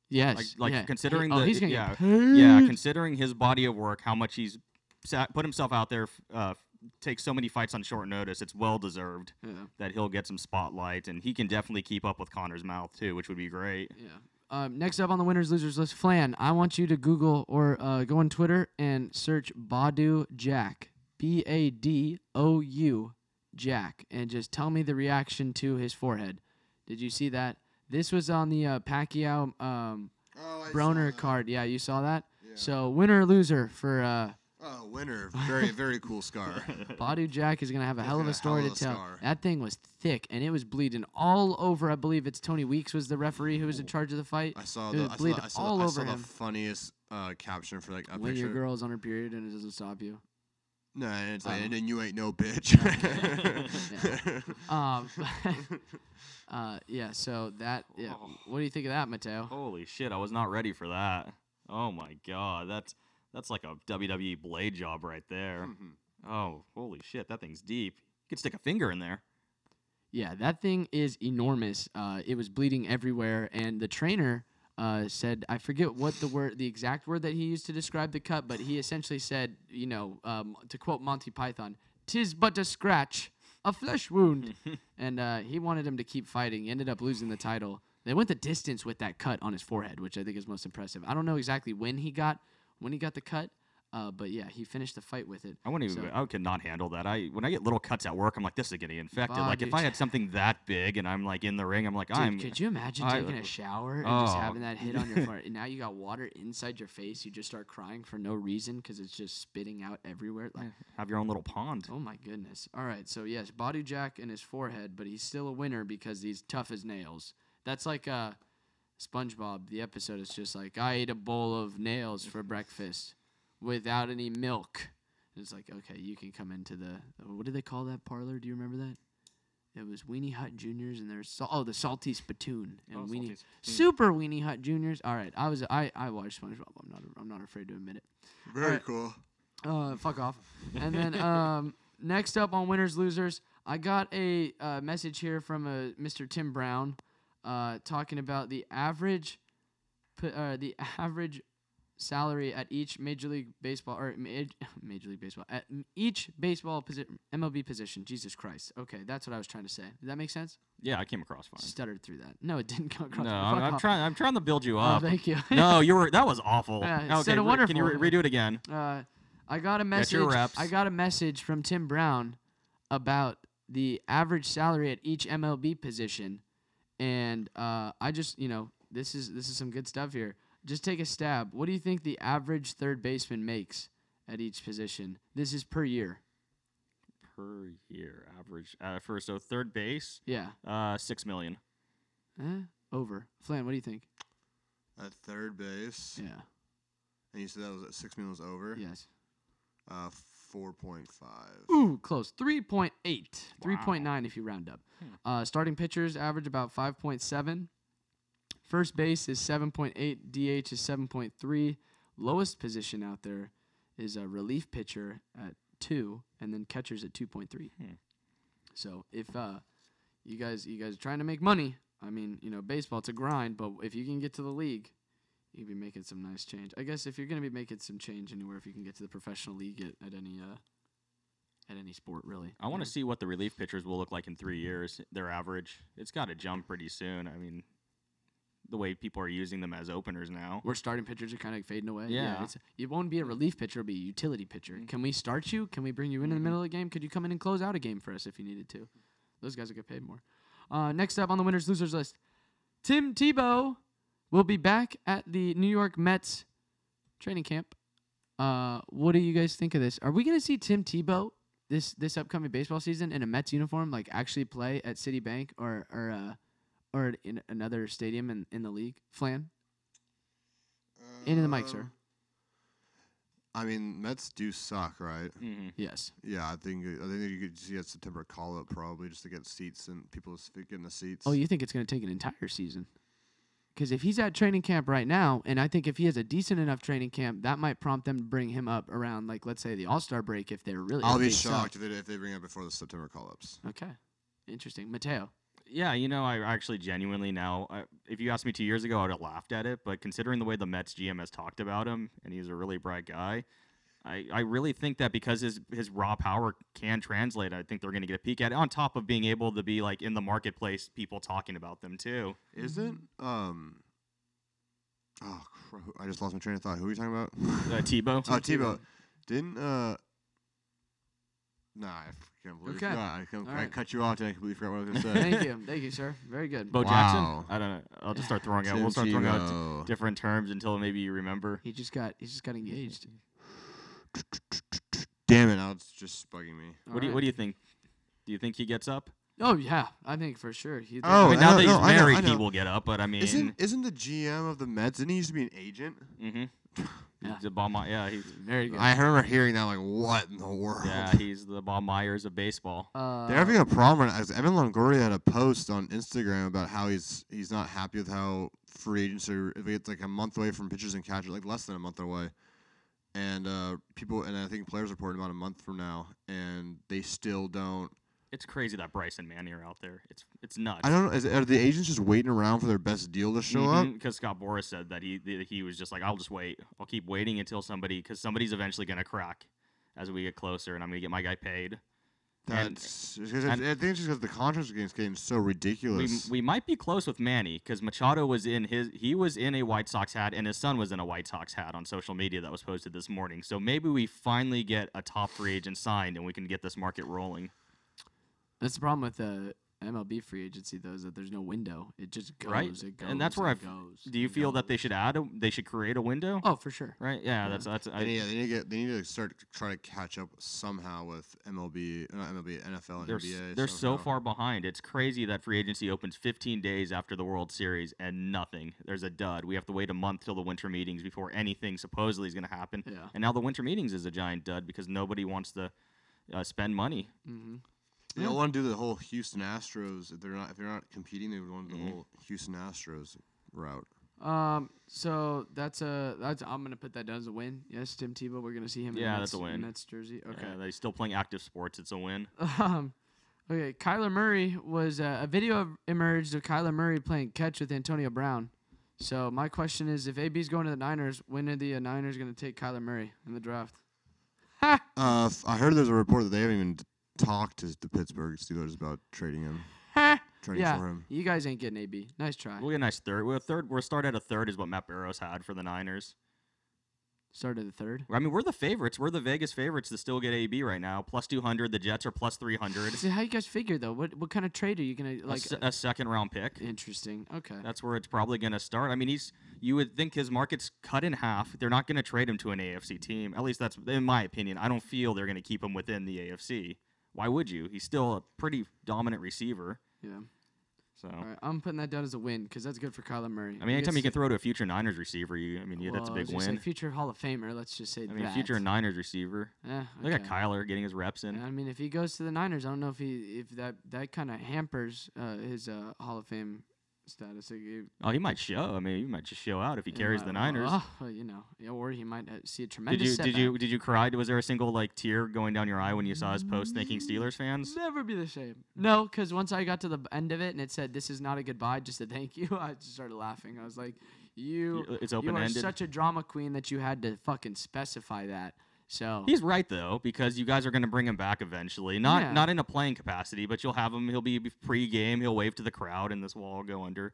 yes. like- like yeah. considering He- oh, the- he's gonna yeah, get paid. Yeah, considering his body of work, how much he's sat, put himself out there, uh, take so many fights on short notice, it's well deserved yeah. that he'll get some spotlight, and he can definitely keep up with Conor's mouth too, which would be great. Yeah. Um, next up on the winners losers list, Flan. I want you to Google or uh, go on Twitter and search Badou Jack, B A D O U Jack, and just tell me the reaction to his forehead. Did you see that? This was on the uh, Pacquiao um, Oh, Broner card. Yeah, you saw that. So winner loser for uh, Oh, winner. Very, very cool scar. Badou Jack is gonna have a hell of a a story hell to a tell. scar. That thing was thick and it was bleeding all over. I believe it's Tony Weeks was the referee who was in charge of the fight. I saw It the, was I saw, bleeding the, I saw, all the, I over saw the him. funniest uh, caption for like a when picture. your girl's on her period and it doesn't stop you. No, and it's like, Oh. and then you ain't no bitch. Um, uh, yeah. So that, yeah. Oh. What do you think of that, Matteo? Holy shit, I was not ready for that. Oh my god, that's that's like a WWE blade job right there. Mhm. Oh, holy shit, that thing's deep. You could stick a finger in there. Yeah, that thing is enormous. Uh, it was bleeding everywhere, and the trainer uh, said, I forget what the word, the exact word that he used to describe the cut, but he essentially said, you know, um, to quote Monty Python, "Tis but a scratch, a flesh wound," and uh, he wanted him to keep fighting. He ended up losing the title. They went the distance with that cut on his forehead, which I think is most impressive. I don't know exactly when he got when he got the cut, uh, but yeah, he finished the fight with it. I wouldn't even. So- I could not handle that. I when I get little cuts at work, I'm like, this is getting infected. Like if. I had something that big and I'm like in the ring, I'm like, Dude, I'm. could you imagine I- taking a shower and just Oh. having that hit on your forehead? And now you got water inside your face. You just start crying for no reason because it's just spitting out everywhere. Like, have your own little pond. oh my goodness. All right, so yes, Badou Jack in his forehead, but he's still a winner because he's tough as nails. That's like uh, SpongeBob. The episode is just like I ate a bowl of nails for breakfast without any milk. And it's like okay, you can come into the what do they call that parlor? Do you remember that? It was Weenie Hut Juniors, and there's sal- oh the Salty Spittoon and Oh, Weenie Salty Super Weenie Hut Juniors. All right, I was I I watched SpongeBob. I'm not I'm not afraid to admit it. Very Alright. cool. Uh, fuck off. And then um, next up on winners losers, I got a uh, message here from uh, Mr. Tim Brown, uh, talking about the average, uh, the average salary at each Major League Baseball or ma- Major League Baseball at each baseball position MLB position. Jesus Christ. Okay, that's what I was trying to say. Did that make sense? Yeah, I came across fine. Stuttered through that. No, it didn't come across. No, I'm, I'm trying. I'm trying to build you Oh, up. thank you. no, you were. That was awful. Yeah, okay, of re- can you re- redo it again? Uh, I got a message. Get your reps. I got a message from Tim Brown about the average salary at each MLB position, and uh, I just, you know, this is this is some good stuff here. Just take a stab. What do you think the average third baseman makes at each position? This is per year. Per year, average. Uh, for so third base, Yeah. uh, six million. Eh? Over. Flan, what do you think? At third base, Yeah. and you said that was at six minutes over. Yes. Uh, four point five. Ooh, close. 3.8. 3.9 if you round up. Uh, starting pitchers average about 5.7. First base is 7.8. DH is 7.3. Lowest position out there is a relief pitcher at 2 and then catchers at 2.3. Hmm. So, if uh you guys you guys are trying to make money, I mean, you know, baseball it's a grind, but if you can get to the league, you can be making some nice change. I guess if you're going to be making some change anywhere if you can get to the professional league at, at any uh at any sport really. I want to see what the relief pitchers will look like in three years. Their average. It's got to jump pretty soon. I mean, the way people are using them as openers now. where starting pitchers are kind of fading away. Yeah. it's, it won't be a relief pitcher; it'll be a utility pitcher. Mm. Can we start you? Can we bring you in in the Mhm. middle of the game? Could you come in and close out a game for us if you needed to? Those guys will get paid more. Uh, next up on the winners losers list, Tim Tebow will be back at the New York Mets training camp. Uh, what do you guys think of this? Are we gonna see Tim Tebow this this upcoming baseball season in a Mets uniform, like actually play at Citibank or or uh, or in another stadium in, in the league? Flan, into the mic, sir. Um, I mean, Mets do suck, right? hmm Yes. Yeah, I think I think you could see a September call up probably just to get seats and people to get in the seats. Oh, you think it's going to take an entire season? Because if he's at training camp right now, and I think if he has a decent enough training camp, that might prompt them to bring him up around, like, let's say the All Star break if they're really. I'll be shocked if they, if they bring it before the September call ups. Okay. Interesting. Matteo. Yeah, you know, I actually genuinely now, I, if you asked me two years ago, I would have laughed at it. But considering the way the Mets GM has talked about him, and he's a really bright guy, I, I really think that because his his raw power can translate, I think they're going to get a peek at it. On top of being able to be like in the marketplace, people talking about them too. Isn't um. Oh, I just lost my train of thought. Who are you talking about? Uh, Tebow. oh, Tebow. Didn't uh. Nah, I can't believe Okay. I forgot. I, can, All I right. cut you off and I completely forgot what I was gonna say. Thank you. Thank you, sir. Very good. Bo Wow. Jackson. I don't know. I'll just start throwing out. We'll start throwing out Tebow. d- different terms until maybe you remember. He just got he just got engaged. Damn it! Now it's just bugging me. What do you What do you think? Do you think he gets up? Oh yeah, I think for sure. He Oh, I mean, I now know- that he's no, I know, married, I know. he will get up. But I mean, Isn't isn't the GM of the Mets? Didn't he used to be an agent? Mm hmm Yeah. the Bob. My- yeah, he's very good. I remember hearing that. Like, what in the world? yeah, he's the Bob Myers of baseball. uh, They're having a problem. right now, 'cause Evan Longoria had a post on Instagram about how he's he's not happy with how free agents are. If it's like a month away from pitchers and catchers, like less than a month away, and uh, people and I think players reporting about a month from now, and they still don't. It's crazy that Bryce and Manny are out there. It's it's nuts. I don't know. Is, are the agents just waiting around for their best deal to show up? Because Scott Boras said that he that he was just like, I'll just wait. I'll keep waiting until somebody, because somebody's eventually gonna crack as we get closer, and I'm gonna get my guy paid. And- That's because and- I think it's just because the contracts are getting, getting so We, ridiculous. we might be close with Manny because Machado was in his he was in a White Sox hat and his son was in a White Sox hat on social media that was posted this morning. So maybe we finally get a top free agent signed and we can get this market rolling. That's the problem with the MLB free agency, though, is that there's no window. It just goes. Right. It goes. And that's where it I've- goes. Do you it feel that they should add a, they should create a window? Oh, for sure. Right? Yeah, that's that's I, They need, they need to get. They need to start trying to catch up somehow with MLB, not MLB, NFL, and they're, s- NBA. they're so far behind. It's crazy that free agency opens 15 days after the World Series and nothing. There's a dud. We have to wait a month till the winter meetings before anything supposedly is going to happen. Yeah. And now the winter meetings is a giant dud because nobody wants to uh, spend money. Mm-hmm. They don't want to do the whole Houston Astros. If they're not, if they're not competing, they would want to do the Mhm. whole Houston Astros route. Um. So that's a that's I'm gonna put that down as a win. Yes, Tim Tebow. We're gonna see him. Yeah, in that's a win. Mets jersey. Okay. Okay. they're still playing active sports. It's a win. Um, okay, Kyler Murray was uh, a video emerged of Kyler Murray playing catch with Antonio Brown. So my question is, if AB's going to the Niners, when are the uh, Niners going to take Kyler Murray in the draft? Ha! Uh, f- I heard there's a report that they haven't even t- talked to the Pittsburgh Steelers about trading him, trading Yeah, for him. you guys ain't getting AB. Nice try. We'll get a nice third. We're a third. We're start at a third is what Matt Barrows had for the Niners. Started at the third. I mean, we're the favorites. We're the Vegas favorites to still get AB right now. Plus 200. The Jets are plus 300. See how you guys figure though? What what kind of trade are you gonna A like? se- a second round pick. interesting. Okay. That's where it's probably going to start. I mean, he's you would think his market's cut in half. They're not going to trade him to an AFC team. At least that's in my opinion. I don't feel they're going to keep him within the AFC. Why would you? He's still a pretty dominant receiver. yeah. So All right. I'm putting that down as a win because that's good for Kyler Murray. I mean, anytime you can throw to a future Niners receiver, you I mean, yeah, that's a Well, I was big win. future Hall of Famer. Let's just say I mean, that. future Niners receiver. Yeah. Look at. Kyler getting his reps in. I mean, if he goes to the Niners, I don't know if he if that that kind of hampers uh, his uh, Hall of Fame status. He- Oh, he might show. I mean, he might just show out if he carries might- the Niners. Oh, you know, or he might uh, see a tremendous. Did you did you did you cry? Was there a single like tear going down your eye when you saw his post thanking Steelers fans? Never be the same. No, because once I got to the end of it and it said this is not a goodbye, just a thank you, I just started laughing. I was like, you, It's you open are ended. such a drama queen that you had to fucking specify that. So He's right though, because you guys are going to bring him back eventually. Not Yeah. not in a playing capacity, but you'll have him. He'll be pre-game. He'll wave to the crowd, and this wall will all go under.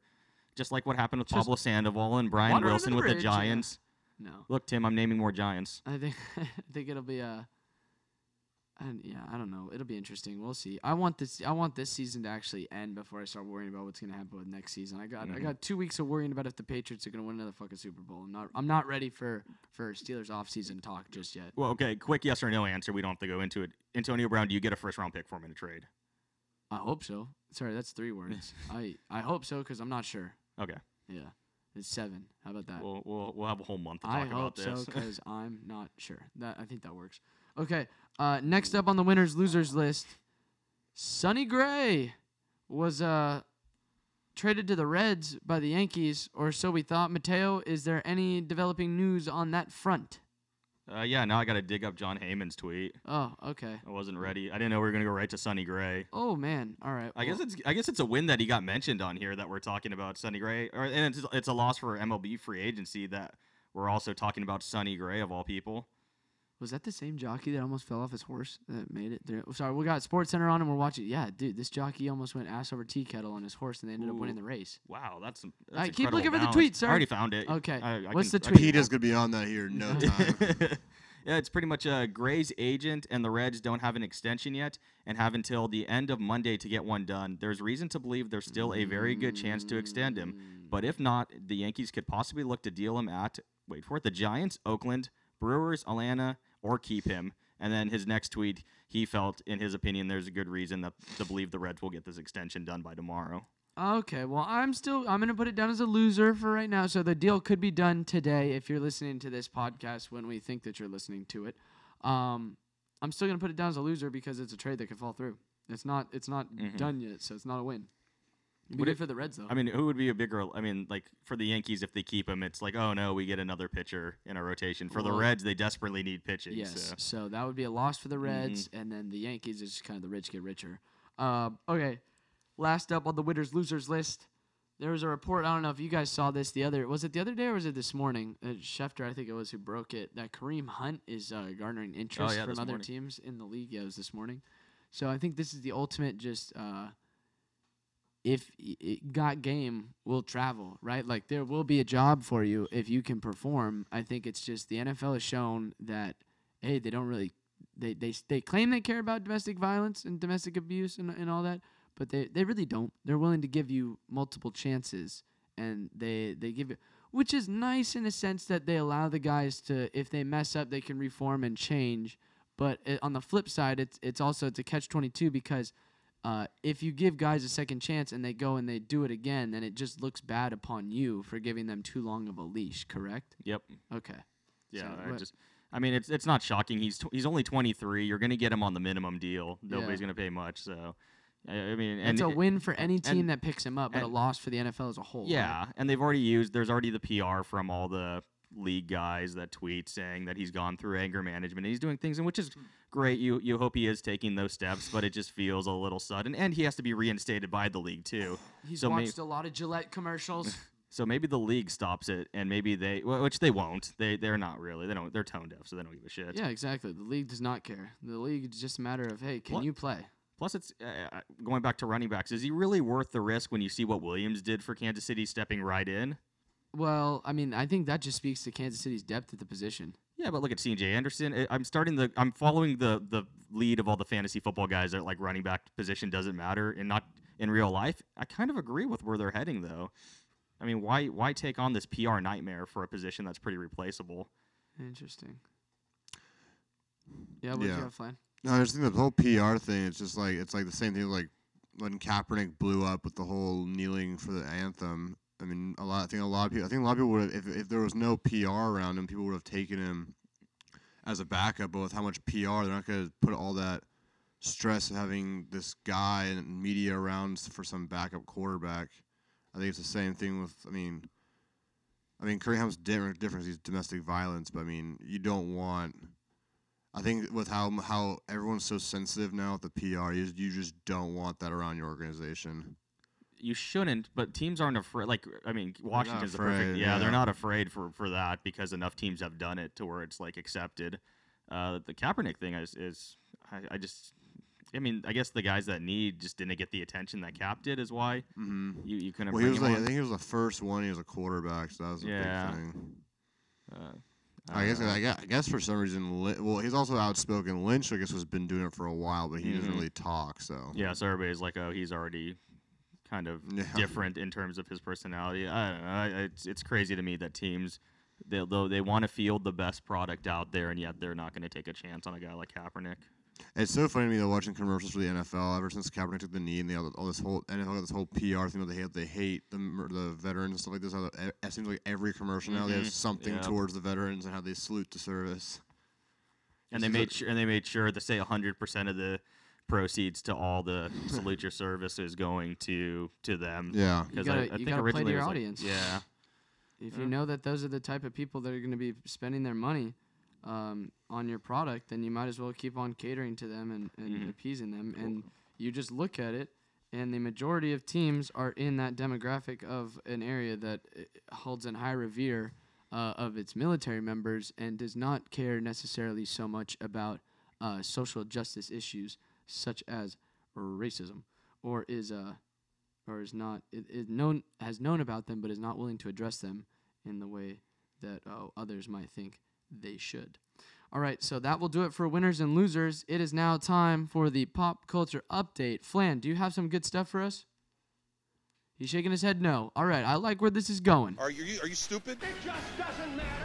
Just like what happened with Just Pablo Sandoval and Brian Wilson the with bridge, the yeah. Giants. no, Look, Tim, I'm naming more Giants. I think I think it'll be a. And yeah, I don't know. It'll be interesting. We'll see. I want this. I want this season to actually end before I start worrying about what's gonna happen with next season. I got. I Mhm. got two weeks of worrying about if the Patriots are gonna win another fucking Super Bowl. I'm not. I'm not ready for for Steelers off season talk just yet. Well, okay, quick yes or no answer. We don't have to go into it. Antonio Brown, do you get a first round pick for him in a trade? I hope so. Sorry, that's three words. I I hope so because I'm not sure. Okay. Yeah, it's seven. How about that? We'll we'll, we'll have a whole month to I talk about hope so this. because I'm not sure. That I think that works. Okay. Uh, next up on the winners losers list, Sonny Gray was uh traded to the Reds by the Yankees, or so we thought. Matteo, is there any developing news on that front? uh, yeah, now I got to dig up Jon Heyman's tweet. Oh, okay. I wasn't ready. I didn't know we were gonna go right to Sonny Gray. Oh man. All right. I guess it's I guess it's a win that he got mentioned on here that we're talking about Sonny Gray, or and it's it's a loss for MLB free agency that we're also talking about Sonny Gray of all people. Was that the same jockey that almost fell off his horse that made it there. Sorry, we got Sports Center on and we're watching. Yeah, dude, this jockey almost went ass over tea kettle on his horse and they ended up winning the race. Wow, that's, some- that's right, keep incredible looking for the tweet, sir. I already found it. Okay, I- I what's can- the I tweet? Peter's gonna be on that here in no time. yeah, it's pretty much uh, Gray's agent and the Reds don't have an extension yet and have until the end of Monday to get one done. There's reason to believe there's still a very good chance to extend him, but if not, the Yankees could possibly look to deal him at wait for it the Giants, Oakland, Brewers, Atlanta, or keep him. And then his next tweet, he felt, in his opinion, there's a good reason that to believe the Reds will get this extension done by tomorrow. Okay, well, I'm still I'm gonna put it down as a loser for right now. So the deal could be done today if you're listening to this podcast when we think that you're listening to it. Um, I'm still gonna put it down as a loser because it's a trade that could fall through. It's not it's not Mhm. done yet, so it's not a win. Be good it- for the Reds though. I mean, who would be a bigger? I mean, like for the Yankees, if they keep him, it's like, oh no, we get another pitcher in our rotation. For the Well, Reds, they desperately need pitching. yes, So. so that would be a loss for the Mm-hmm. Reds, and then the Yankees is just kind of the rich get richer. Uh, okay, last up on the winners losers list. There was a report. I don't know if you guys saw this the other. Was it the other day or was it this morning? Uh, Schefter, I think it was, who broke it. That Kareem Hunt is uh, garnering interest Oh, yeah, from this other morning. teams in the league. Yeah, it was this morning. So I think this is the ultimate. Just uh, if it got game, will travel right. Like there will be a job for you if you can perform. I think it's just the NFL has shown that hey, they don't really. They, they, they claim they care about domestic violence and domestic abuse and, and all that, but they, they really don't. They're willing to give you multiple chances, and they they give you, which is nice in a sense that they allow the guys to, if they mess up, they can reform and change. But it, on the flip side, it's it's also it's a catch twenty two because uh, if you give guys a second chance and they go and they do it again, then it just looks bad upon you for giving them too long of a leash. Correct? Yep. Okay. Yeah. So I just. I mean, it's it's not shocking. He's tw- he's only 23. You're gonna get him on the minimum deal. Nobody's Yeah. gonna pay much. So, I I mean, and it's a win for any team that picks him up, but a loss for the NFL as a whole. right? Yeah, and they've already used. There's already the PR from all the league guys that tweet saying that he's gone through anger management and he's doing things, and which is great. You you hope he is taking those steps, but it just feels a little sudden, and he has to be reinstated by the league too. He's So may- watched a lot of Gillette commercials. So maybe the league stops it, and maybe they, wh- which they won't. They they're not really. They don't. They're tone deaf, so they don't give a shit. yeah, exactly. The league does not care. The league is just a matter of hey, can What? you play? Plus, it's uh, uh, going back to running backs. Is he really worth the risk when you see what Williams did for Kansas City, stepping right in? Well, I mean, I think that just speaks to Kansas City's depth at the position. Yeah, but look at C.J. Anderson. I- I'm starting the. I'm following the the lead of all the fantasy football guys that like running back position doesn't matter and not in real life. I kind of agree with where they're heading though. I mean, why why take on this PR nightmare for a position that's pretty replaceable? Interesting. Yeah, what do Yeah. you have, Flan? No, I just think the whole PR thing. It's just like it's like the same thing like when Kaepernick blew up with the whole kneeling for the anthem. I mean, a lot. I think a lot of people. I think a lot of people would have, if if there was no PR around him, people would have taken him as a backup. But with how much PR, they're not going to put all that stress of having this guy and media around for some backup quarterback. I think it's the same thing with. I mean, I mean, Hunt's different. Difference. He's domestic violence, but I mean, you don't want. I think with how how everyone's so sensitive now with the PR, you, you just don't want that around your organization. You shouldn't, but teams aren't afraid. Like I mean, Washington's the perfect. afraid, Yeah, they're not afraid for for that because enough teams have done it to where it's like accepted. Uh, the Kaepernick thing is is I, I just. I mean, I guess the guys that need just didn't get the attention that Cap did is why hmm you, you couldn't Well, he was like, I think he was the first one. He was a quarterback, so that was a Yeah. big thing. Uh, I guess I guess, I guess for some reason, well, he's also outspoken. Lynch, I guess, has been doing it for a while, but he doesn't Mhm. really talk. So Yeah, so everybody's like, oh, he's already kind of Yeah. different in terms of his personality. I don't know. I, it's it's crazy to me that teams they they, they want to field the best product out there, and yet they're not going to take a chance on a guy like Kaepernick. It's so funny to me though watching commercials for the NFL ever since Kaepernick took the knee and they all, all this whole NFL this whole PR thing that they hate they hate the the veterans and stuff like this. How the, it seems like every commercial now they have Mhm. something Yep. towards the veterans and how they salute the service. And they made sure and they made sure to say 100% of the proceeds to all the salute your services going to to them. Yeah, You 'Cause gotta- I, I you think gotta play to originally it your was like- audience. yeah. If Yeah. you know that those are the type of people that are going to be spending their money um, on your product, then you might as well keep on catering to them and, and Mhm. appeasing them. And you just look at it, and the majority of teams are in that demographic of an area that uh, holds in high revere uh, of its military members and does not care necessarily so much about uh, social justice issues such as racism, or is uh, or is not is, is known has known about them but is not willing to address them in the way that uh, others might think they should. All right, so that will do it for winners and losers. It is now time for the pop culture update. Flan, do you have some good stuff for us? He's shaking his head no. All right, I like where this is going. Are you are you stupid? It just doesn't matter.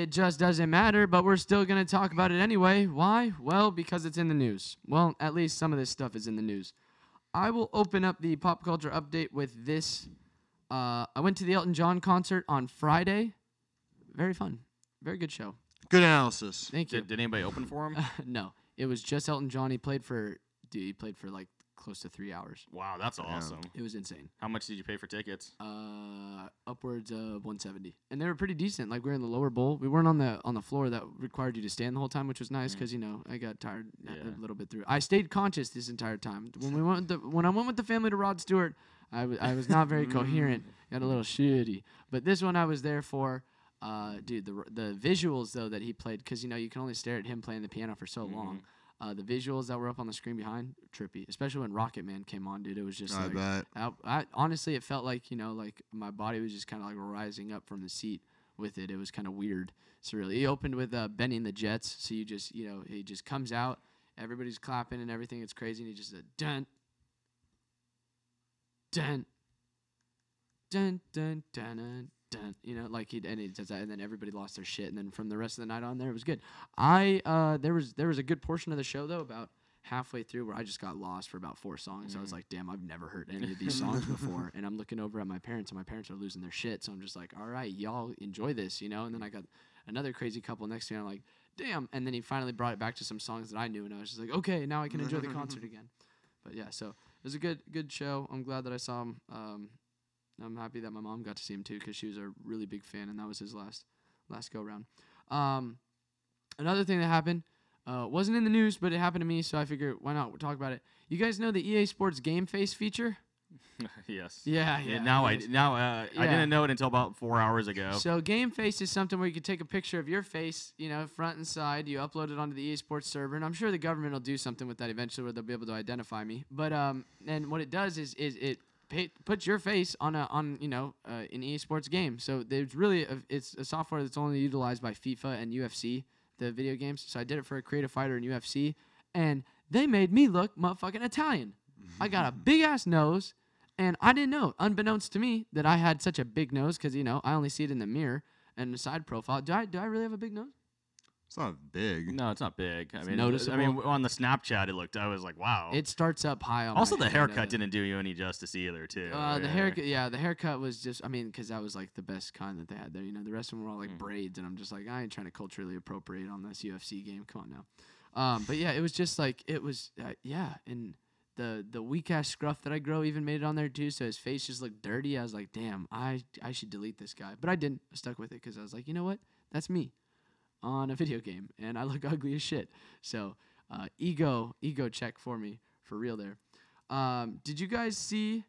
It just doesn't matter, but we're still going to talk about it anyway. Why? Well, because it's in the news. Well, at least some of this stuff is in the news. I will open up the pop culture update with this. Uh, I went to the Elton John concert on Friday. Very fun. Very good show. good analysis. Thank you. Did, did anybody open for him? no, it was just Elton John. He played for, dude, he played for like close to three hours. wow, that's awesome. It was insane. How much did you pay for tickets? uh upwards of 170 and they were pretty decent like we were in the lower bowl we weren't on the on the floor that required you to stand the whole time which was nice because you know i got tired a- Yeah. a little bit through i stayed conscious this entire time when we went the, when i went with the family to rod stewart i, w- I was not very coherent got a little shitty but this one i was there for uh dude the the visuals though that he played because you know you can only stare at him playing the piano for so long uh, the visuals that were up on the screen behind, trippy. Especially when Rocket Man came on, dude. It was just I like bet. I, I honestly, it felt like you know, like my body was just kind of like rising up from the seat with it. It was kind of weird, surreal. He opened with uh, Benny and the Jets, so you just you know he just comes out, everybody's clapping and everything. It's crazy, and he just said dun, dun, dun, dun, dun, dun, dun. You know, like he and he does that, and then everybody lost their shit, and then from the rest of the night on, there it was good. I uh, there was there was a good portion of the show though about halfway through where I just got lost for about four songs. I was like, damn, I've never heard any of these songs before. And I'm looking over at my parents, and my parents are losing their shit. So I'm just like, all right, y'all enjoy this, you know? And then I got another crazy couple next to me. And I'm like, damn. And then he finally brought it back to some songs that I knew, and I was just like, okay, now I can enjoy the concert again. But yeah, so it was a good good show. I'm glad that I saw him. Um, I'm happy that my mom got to see him too because she was a really big fan, and that was his last last go round. Um, another thing that happened uh, wasn't in the news, but it happened to me, so I figured why not talk about it. You guys know the EA Sports Game Face feature? yes. Yeah, yeah. now I now uh, I didn't know it until about four hours ago. So Game Face is something where you can take a picture of your face, you know, front and side. You upload it onto the EA Sports server, and I'm sure the government will do something with that eventually, where they'll be able to identify me. But um, and what it does is is it pay, puts your face on a on you know uh, an esports game. So there's really a, it's a software that's only utilized by FIFA and UFC, the video games. So I did it for a creative fighter in UFC, and they made me look motherfucking Italian. I got a big ass nose. And I didn't know, unbeknownst to me, that I had such a big nose because you know I only see it in the mirror and the side profile. Do I do I really have a big nose? It's not big. no, it's not big. I mean, noticeable. I mean, on the Snapchat, it looked. I was like, wow. It starts up high on. also, the head, haircut didn't do you any justice either, too. Uh, the Yeah. haircut, yeah, the haircut was just. I mean, because that was like the best kind that they had there. You know, the rest of them were all Mm. like braids, and I'm just like, I ain't trying to culturally appropriate on this UFC game. Come on now. Um, but yeah, it was just like it was. Uh, yeah, and the the weak ass scruff that I grow even made it on there too. So his face just looked dirty. I was like, damn, I I should delete this guy, but I didn't. I stuck with it because I was like, you know what? That's me on a video game, and I look ugly as shit. So uh, ego ego check for me for real there. Um, did you guys see?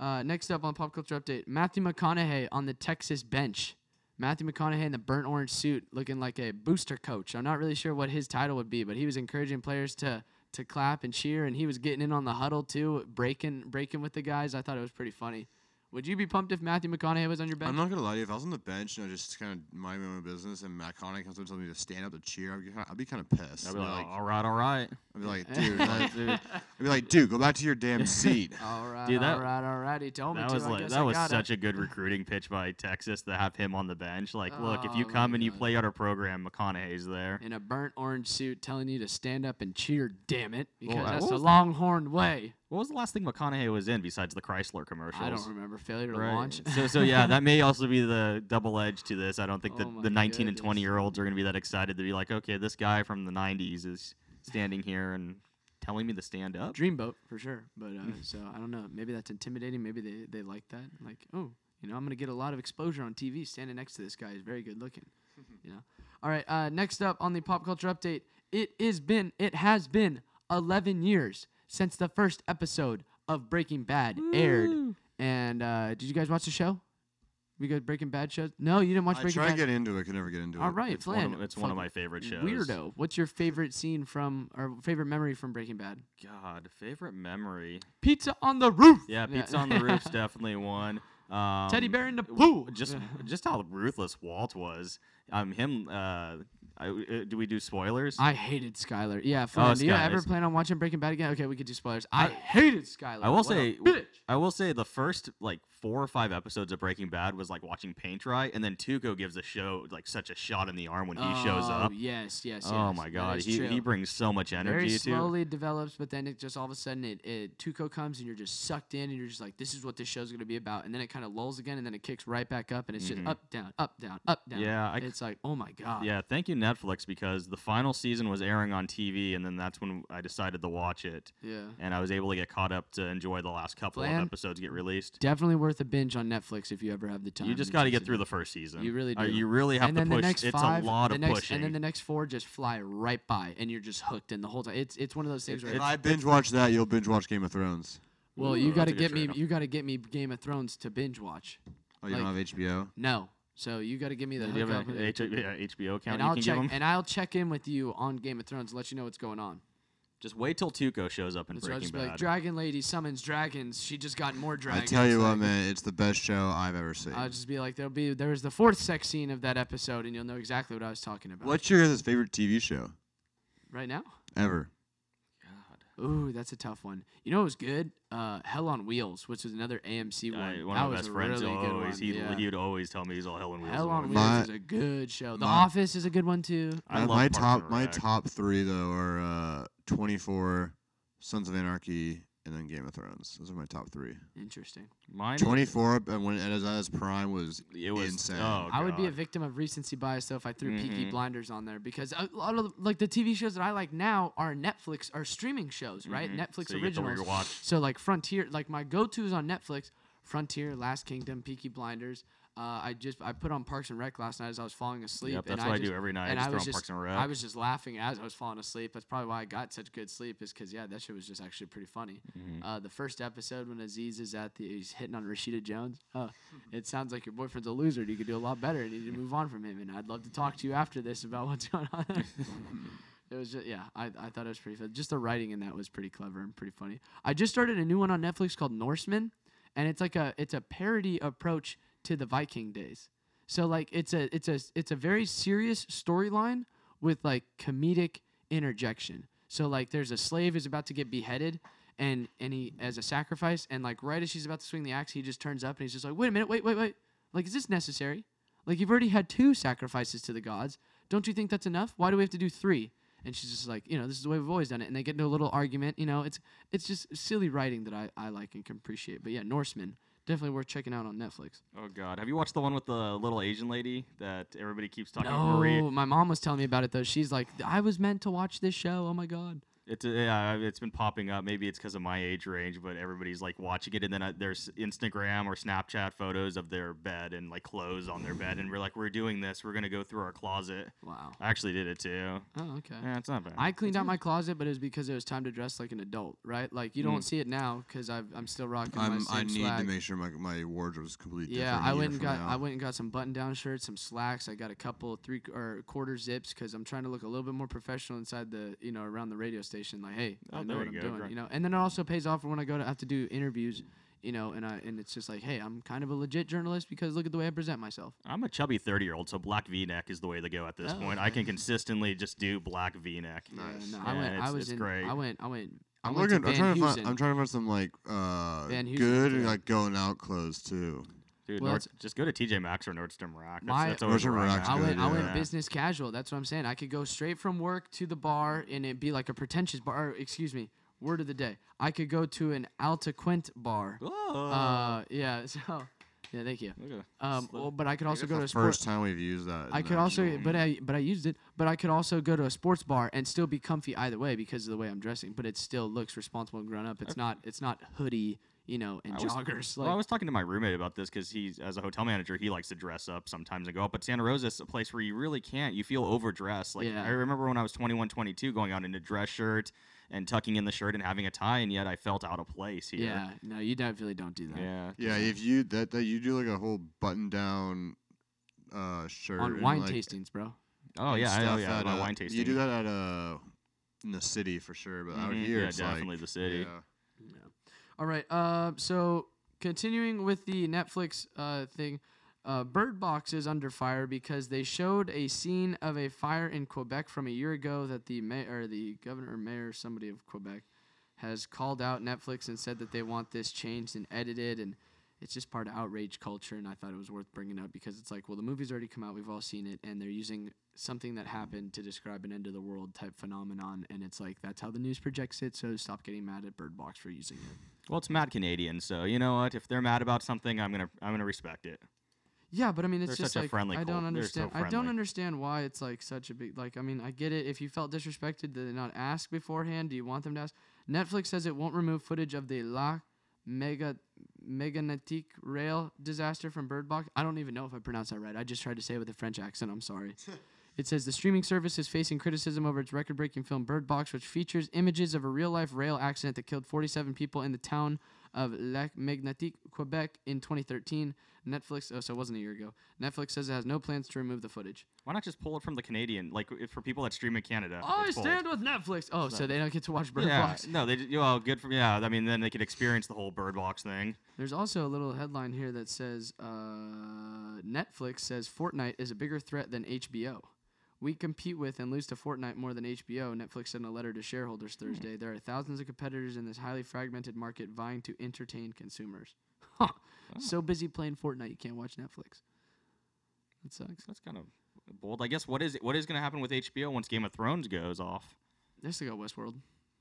Uh, next up on pop culture update, Matthew McConaughey on the Texas bench. Matthew McConaughey in the burnt orange suit, looking like a booster coach. I'm not really sure what his title would be, but he was encouraging players to to clap and cheer, and he was getting in on the huddle too, breaking breaking with the guys. I thought it was pretty funny. Would you be pumped if Matthew McConaughey was on your bench? I'm not gonna lie to you. If I was on the bench and I just kind of mind my own business, and Matt Connick comes up and tells me to stand up to cheer, I'd be kinda, I'd be kind of pissed. I'd be like, like, all right, all right. I'd be like, dude, like, dude. I'd be like, dude, go back to your damn seat. all right, Dude, that- all right, all right. He told me That to. was I like that I was gotta. such a good recruiting pitch by Texas to have him on the bench. Like, look, if you Oh come and you play out our program, McConaughey's there. in a burnt orange suit, telling you to stand up and cheer. Damn it, because uh, that's what the was- Longhorn way. What was the last thing McConaughey was in besides the Chrysler commercials? I don't remember failure to Right. launch. so so yeah, that may also be the double edge to this. I don't think Oh that the 19 and 20 year olds are going to be that excited to be like, okay, this guy from the 90s is standing here and telling me to stand up. Dreamboat for sure. But uh, so I don't know. Maybe that's intimidating. Maybe they, they like that. Like, oh, you know, I'm gonna get a lot of exposure on TV. Standing next to this guy is very good looking. you know. All right. Uh, next up on the pop culture update, it is been it has been 11 years since the first episode of Breaking Bad aired. And uh, did you guys watch the show? We got Breaking Bad shows? No, you didn't watch I Breaking try to Bad. get into it, can never get into All it. right, It's one, of, it's one of my favorite shows. Weirdo. What's your favorite scene from or favorite memory from Breaking Bad? God, favorite memory. Pizza on the roof. Yeah, Pizza on the Roof's definitely one. Um, Teddy bear in the w- pool. Just just how ruthless Walt was. Um, him. Uh, I, uh, do we do spoilers? I hated Skyler. Yeah, Flan, do you ever plan on watching Breaking Bad again? Okay, we could do spoilers. I, hated Skyler. I will What a say, bitch. I will say, the first like four or five episodes of Breaking Bad was like watching paint dry, and then Tuco gives the show like such a shot in the arm when he shows Oh, up. Yes, yes, Oh yes, my that God, is he he brings so much Very energy to. slowly develops, but then it just all of a sudden it, it Tuco comes and you're just sucked in and you're just like, this is what this show's gonna be about, and then it kind of lulls again and then it kicks right back up and it's Mhm. just up down up down up down. Yeah, I c- it's like oh my god. Yeah, thank you Netflix because the final season was airing on TV, and then that's when I decided to watch it, yeah. and I was able to get caught up to enjoy the last couple Flan? of episodes get released. Definitely worth a binge on Netflix if you ever have the time. You just got to get through the first season. You really Uh, do. you really have and to then push. the next it's five, a lot the of next, pushing. And then the next four just fly right by, and you're just hooked in the whole time. It's it's one of those things It- where If I binge watch that, you'll binge watch Game of Thrones. well, Ooh, you got to that's a good get me trade-off. you got to get me Game of Thrones to binge watch. Oh, you Like- don't have HBO? No, so you got to give me the Do you have hookup, an and- H- yeah, HBO account and you I'll can check give them? and I'll check in with you on Game of Thrones, and let you know what's going on. Just wait till Tuco shows up in So I'll Breaking just be Bad. like, Dragon Lady summons dragons. She just got more dragons. I dragons. tell you what, like- man, it's the best show I've ever seen. I'll just be like, there'll be there was the fourth sex scene of that episode, and you'll know exactly what I was talking about. What's your guys' favorite TV show right now? ever? God. Ooh, that's a tough one. You know what was good? Uh, Hell on Wheels, which was another AMC one. I- one that of my was best friends really good always one. he yeah. he would always tell me he's all hell and wheels. Hell on Wheels. My- is a good show. The my- Office is a good one too. I my love my Parks top my Rec. top three though are uh, 24, Sons of Anarchy, and then Game of Thrones. Those are my top three. Interesting. Mine 24 and when it was at its prime was it was insane. Oh, I would be a God. victim of recency bias though if I threw Peaky Mhm. Blinders on there because a lot of like the TV shows that I like now are Netflix are streaming shows, right? Mhm. Netflix So you get to originals. rewatch. So like Frontier, like my go-tos on Netflix, Frontier, Last Kingdom, Peaky Blinders. Uh, I just I put on Parks and Rec last night as I was falling asleep. Yep, and that's what I do just- every night. I And just I was on just Parks and Rec. I was just laughing as I was falling asleep. That's probably why I got such good sleep is because yeah, that shit was just actually pretty funny. Mhm. Uh, the first episode when Aziz is at the he's hitting on Rashida Jones. Oh, it sounds like your boyfriend's a loser. and You could do a lot better, and you need to move on from him. And I'd love to talk to you after this about what's going on. it was just yeah, I, I thought it was pretty fun. Just the writing in that was pretty clever and pretty funny. I just started a new one on Netflix called Norsemen, and it's like a it's a parody approach to the Viking days. So like it's a it's a it's a very serious storyline with like comedic interjection. So like there's a slave who's about to get beheaded and and he as a sacrifice and like right as she's about to swing the axe he just turns up and he's just like wait a minute wait wait wait. Like is this necessary? Like you've already had two sacrifices to the gods. Don't you think that's enough? Why do we have to do three? And she's just like you know this is the way we've always done it. And they get into a little argument you know it's it's just silly writing that i, I like and can appreciate. But yeah norsemen definitely worth checking out on netflix. Oh God, have you watched the one with the little Asian lady that everybody keeps talking no about? My mom was telling me about it though. She's like i was meant to watch this show. Oh my god It's uh, yeah, it's been popping up. Maybe it's because of my age range, but everybody's like watching it, and then uh, there's Instagram or Snapchat photos of their bed and like clothes on their bed, and we're like, we're doing this. We're gonna go through our closet. wow I actually did it too. oh okay Yeah, it's not bad. I cleaned out my closet, but it was because it was time to dress like an adult, right? Like you don't Mm. see it now because I'm still rocking my I'm, same I need swag. to make sure my, my wardrobe is completely yeah, different. I a year went and got now. I went and got some button-down shirts, some slacks. I got a couple three or quarter zips because I'm trying to look a little bit more professional inside the you know around the radio station. Situation. Like, hey, Oh, I know what I'm go, doing. great. You know, and then it also pays off for when I go to have to do interviews. You know, and I and it's just like, hey, I'm kind of a legit journalist because look at the way I present myself. I'm a chubby 30 year old, so black V neck is the way to go at this Oh, point. I can consistently just do black V neck. Yeah, Nice. no, I Yeah, went. I was it's in. great. I went. I went. I I'm looking. to I'm Van trying to find. I'm trying to find some like uh good today. like going out clothes too. Dude, Well, Nord, just go to TJ Maxx or Nordstrom Rack. That's, My- that's Nordstrom where I'm Rack's. I good, went. I went yeah. business casual. That's what I'm saying. I could go straight from work to the bar, and it'd be like a pretentious bar. Or, excuse me. Word of the day. I could go to an Alta Quint bar. Oh, Uh, yeah. So, yeah. Thank you. look at Um, well, but I could also It's go to the a sport. first time we've used that. I could also, actual- but I, but I used it. But I could also go to a sports bar and still be comfy either way because of the way I'm dressing. But it still looks responsible and grown up. It's not, it's not hoodie, you know, and I was- joggers. well, I was talking to my roommate about this because he's as a hotel manager, he likes to dress up sometimes and go out. But Santa Rosa is a place where you really can't. You feel overdressed. Like Yeah. I remember when I was 21, 22, going out in a dress shirt and tucking in the shirt and having a tie, and yet I felt out of place here. yeah, no, you definitely don't do that. Yeah. Yeah, if you that that you do like a whole button down uh shirt On wine like, tastings, bro. Oh yeah, I know. Yeah, at, my uh, wine tasting. You do that at uh in the city for sure, but out Mhm, here yeah, it's like- definitely the city. yeah. All right. Uh, so continuing with the Netflix uh, thing, uh, Bird Box is under fire because they showed a scene of a fire in Quebec from a year ago that the mayor, or the governor or mayor, somebody of Quebec, has called out Netflix and said that they want this changed and edited, and it's just part of outrage culture. And I thought it was worth bringing up because it's like, well, the movie's already come out, we've all seen it, and they're using something that happened to describe an end of the world type phenomenon, and it's like that's how the news projects it. So stop getting mad at Bird Box for using it. Well, it's mad Canadian, so you know what? If they're mad about something, I'm gonna I'm gonna respect it. Yeah, but I mean, it's They're just such a like friendly I don't cult. They're so understand. I don't understand why it's like such a big. Like, I mean, I get it. If you felt disrespected, did they not ask beforehand? Do you want them to ask? Netflix says it won't remove footage of the La Mega Meganetic rail disaster from Bird Box. I don't even know if I pronounced that right. I just tried to say it with a French accent. I'm sorry. It says the streaming service is facing criticism over its record breaking film Bird Box, which features images of a real life rail accident that killed 47 people in the town of Lac-Mégantic, Quebec in 2013. Netflix, oh, so it wasn't a year ago. Netflix says it has no plans to remove the footage. Why not just pull it from the Canadian? Like if for people that stream in Canada. I it's pulled. stand with Netflix. Oh, so they don't get to watch Bird yeah, Box. no, they d- well good for yeah. I mean, then they could experience the whole bird box thing. There's also a little headline here that says uh, Netflix says Fortnite is a bigger threat than HBO. We compete with and lose to Fortnite more than HBO. Netflix sent a letter to shareholders hmm. Thursday. There are thousands of competitors in this highly fragmented market vying to entertain consumers. Huh. So busy playing Fortnite, you can't watch Netflix. That sucks. That's kind of bold. I guess what is what is going to happen with HBO once Game of Thrones goes off? They still got Westworld.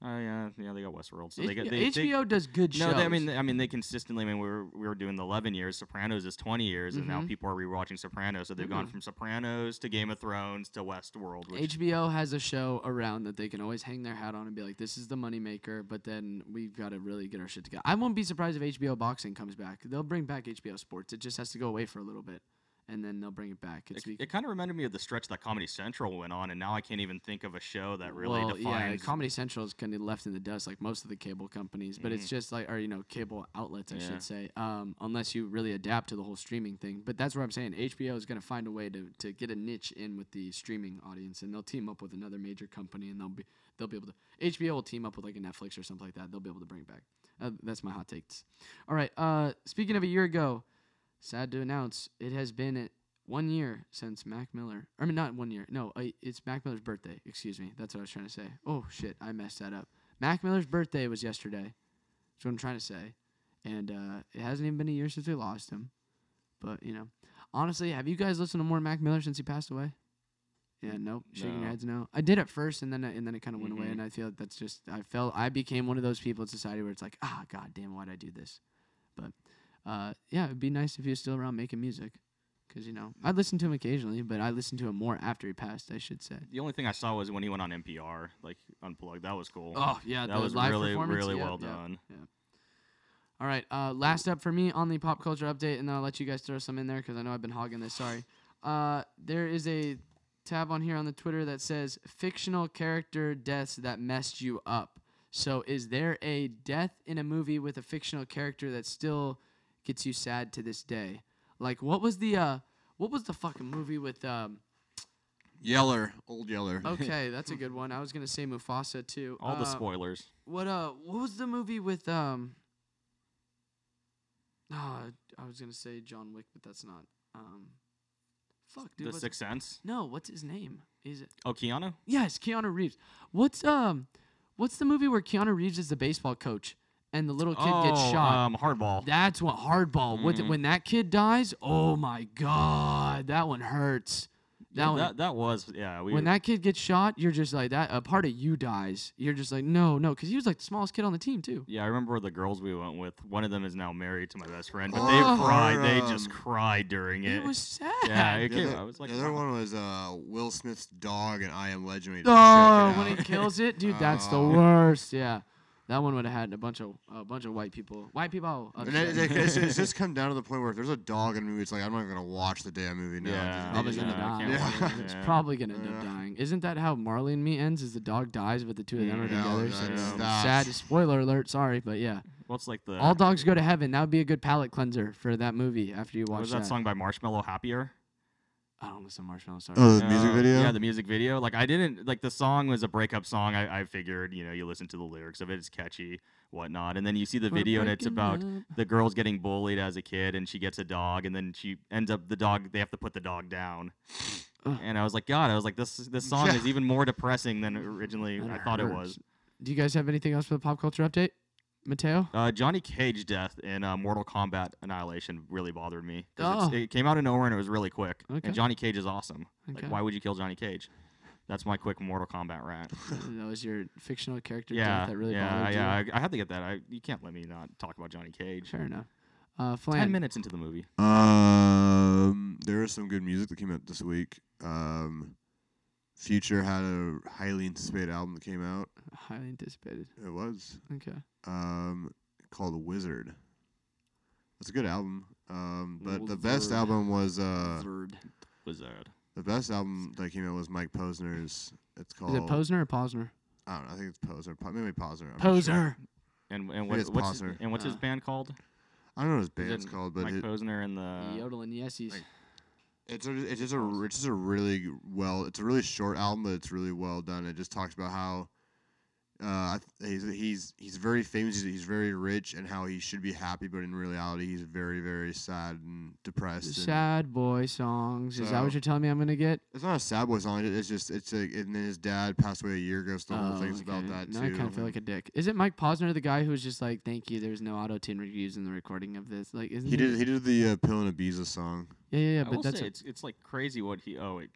Oh yeah, yeah, they got Westworld. So H- they got they, they- HBO does good No, shows. they, I mean, I mean, they consistently. I mean, we were we were doing the eleven years. Sopranos is twenty years, and now Mhm. people are rewatching Sopranos. So they've gone Mhm. from Sopranos to Game of Thrones to Westworld. Which, HBO has a show around that they can always hang their hat on and be like, "This is the moneymaker," but then we've got to really get our shit together. I won't be surprised if HBO boxing comes back. They'll bring back HBO Sports. It just has to go away for a little bit, and then they'll bring it back. It's it, it kind of reminded me of the stretch that Comedy Central went on, and now I can't even think of a show that really well, yeah. Comedy Central is kind of left in the dust, like most of the cable companies. But it's just like, or you know, cable outlets, I Yeah. should say. Um, unless you really adapt to the whole streaming thing. But that's what I'm saying. HBO is going to find a way to, to get a niche in with the streaming audience, and they'll team up with another major company, and they'll be they'll be able to. HBO will team up with like a Netflix or something like that. They'll be able to bring it back. Uh, that's my hot takes. All right. Uh, speaking of a year ago, sad to announce, it has been one year since Mac Miller. I mean, not one year. No, it's Mac Miller's birthday. Excuse me. That's what I was trying to say. Oh shit, I messed that up. Mac Miller's birthday was yesterday. That's what I'm trying to say. And uh, it hasn't even been a year since we lost him. But you know, honestly, have you guys listened to more Mac Miller since he passed away? Yeah, nope. Shaking your heads, no. I did at first, and then I- and then it kind of went away, Mhm. and I feel like that's just I felt I became one of those people in society where it's like, ah, god damn, why'd I do this? But uh, yeah, it'd be nice if he was still around making music, because you know I'd listen to him occasionally, but I listened to him more after he passed, I should say. the only thing I saw was when he went on NPR, like unplugged. That was cool. Oh yeah, that was really really Yep, well yep. done. All right. Uh, last up for me on the pop culture update, and then I'll let you guys throw some in there because I know I've been hogging this. Sorry. Uh, there is a tab on here on the Twitter that says fictional character deaths that messed you up. So, is there a death in a movie with a fictional character that still gets you sad to this day? Like, what was the uh, what was the fucking movie with um, Yeller, old Yeller. Okay, that's a good one. I was gonna say Mufasa too. All the Uh, spoilers. What uh? What was the movie with um? Oh, I was gonna say John Wick, but that's not. Um, fuck, dude. the what's- Sixth Sense. no, what's his name? Is it? Oh, Keanu. Yes, Keanu Reeves. What's um? What's the movie where Keanu Reeves is the baseball coach and the little kid gets oh, shot? Um, hardball. That's what hardball. With Mhm. when that kid dies, oh my god, that one hurts. That Yeah, one. that, that was yeah. We when were- that kid gets shot, you're just like that. A part of you dies. You're just like no, no, because he was like the smallest kid on the team too. Yeah, I remember the girls we went with. One of them is now married to my best friend, but Oh. they cried. They Um, just cried during it. It was sad. yeah, it The came, other, I was like, the other wow. one was uh, Will Smith's dog and I Am Legend. when he Oh, checked it when he out. kills it, dude, that's the Oh. worst. Yeah, that one would have had a bunch of a bunch of white people. White people. And it, it, it's, it's just come down to the point where if there's a dog in a movie, it's like I'm not even gonna watch the damn movie now. Yeah, Just- Probably gonna die. can't Yeah. It's probably gonna end up dying. Isn't that how Marley and Me ends? Is the dog dies, but the two of them are Mm, no, together? no, so no, it's sad. Spoiler alert. Sorry, but yeah, Well, it's like the all dogs go to heaven. That would be a good palate cleanser for that movie after you what watch was that song by Marshmello Happier? I don't listen to Marshmello. Sorry. Oh, the music Uh, video. Yeah, the music video. Like I didn't like the song was a breakup song. I, I figured, you know, you listen to the lyrics of it, it's catchy, whatnot, and then you see the We're video and it's breaking about up. the girl's getting bullied as a kid and she gets a dog and then she ends up the dog they have to put the dog down. Ugh. And I was like, God, I was like, this this song Yeah. is even more depressing than originally That I thought it hurts. was. Do you guys have anything else for the pop culture update, Matteo? Uh, Johnny Cage death in uh, Mortal Kombat Annihilation really bothered me. 'cause it's- Oh. It came out of nowhere and it was really quick. Okay. And Johnny Cage is awesome. Okay. Like, why would you kill Johnny Cage? That's my quick Mortal Kombat rant. that was your fictional character yeah, death that really yeah, bothered yeah. you. I, I had to get that. I, you can't let me not talk about Johnny Cage. Fair enough. Uh, Ten minutes into the movie. Um, there is some good music that came out this week. Um, Future had a highly anticipated album that came out. Highly anticipated. It was Okay. um called Wizard. It's a good album. Um, but the best Wizard. album was uh Verd. Wizard. the best album that came out was Mike Posner's. It's called Is it Posner or Posner? I don't know. I think it's Posner. Po- maybe Posner. I'm not sure. And and what, it's what's his, Posner. and what's his Uh, band called? I don't know what his Is band's called, but Mike it, Posner and the Yodeling yesies. like- it's a, it's just a it's just a really well it's a really short album, but it's really well done. It just talks about how uh, he's he's he's very famous. He's, he's very rich, and how he should be happy, but in reality, he's very very sad and depressed. and- Sad boy songs. Is that what you're telling me I'm gonna get? It's not a sad boy song. It's just it's a, and then his dad passed away a year ago. So the whole Oh, thing's about that now too. I kind of feel like a dick. Is it Mike Posner, the guy who's just like, "Thank you, there's no auto tune reviews in the recording of this"? Like, isn't he did he did the uh, Pill and Ibiza song. Yeah, yeah, yeah. I But will that's say a- it's it's like crazy what he oh it,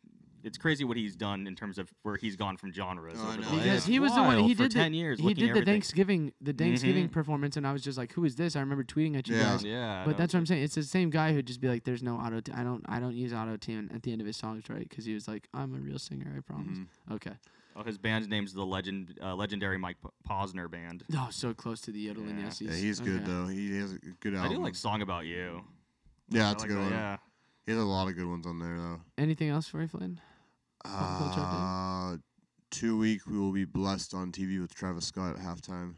it's crazy what he's done in terms of where he's gone from genres. Oh, I over know. the because last- he was the one. wild He for did ten the, years. He looking did the everything. Thanksgiving, the Thanksgiving Mhm. performance, and I was just like, "Who is this?" I remember tweeting at you Yeah. guys. Yeah, But that's what I'm saying. It's the same guy who'd just be like, "There's no auto. I don't. I don't use auto tune at the end of his songs, right?" Because he was like, "I'm a real singer. I promise." Mhm. Okay. Oh, his band's name's the legend uh, legendary Mike P- Posner band. Oh, so close to the yodeling Yeah. yesies. Yeah, he's good Okay. though. He has a good I album. do like "Song About You." yeah, I that's like a good that, one. Yeah, He has a lot of good ones on there though. Anything else for you, Flynn? Pop culture update? Uh, two week we will be blessed on TV with Travis Scott at halftime.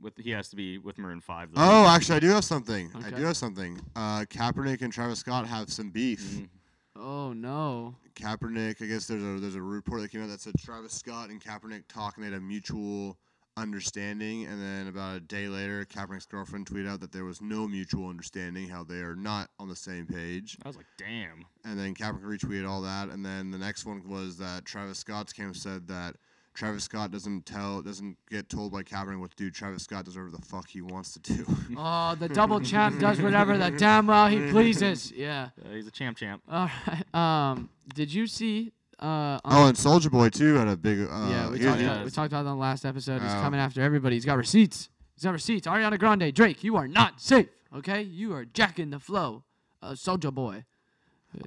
with he has to be with Maroon Five. Though. Oh, actually, I do have something. I do have something. Uh, Kaepernick and Travis Scott have some beef. Mhm. Oh no. Kaepernick, I guess there's a there's a report that came out that said Travis Scott and Kaepernick talking at a mutual understanding, and then about a day later, Kaepernick's girlfriend tweeted out that there was no mutual understanding, how they are not on the same page. I was like, damn. And then Kaepernick retweeted all that, and then the next one was that Travis Scott's camp said that Travis Scott doesn't tell, doesn't get told by Kaepernick what to do. Travis Scott does whatever the fuck he wants to do. Oh, the double champ does whatever the damn well he pleases. Yeah. Uh, he's a champ, champ. All right. Um, did you see? Uh, oh, and Soulja Boy too had a big. Uh, yeah, we talked, about, we talked about that on the last episode. He's Oh. coming after everybody. He's got receipts. He's got receipts. Ariana Grande, Drake, you are not safe. Okay, you are jacking the flow, uh, Soulja Boy.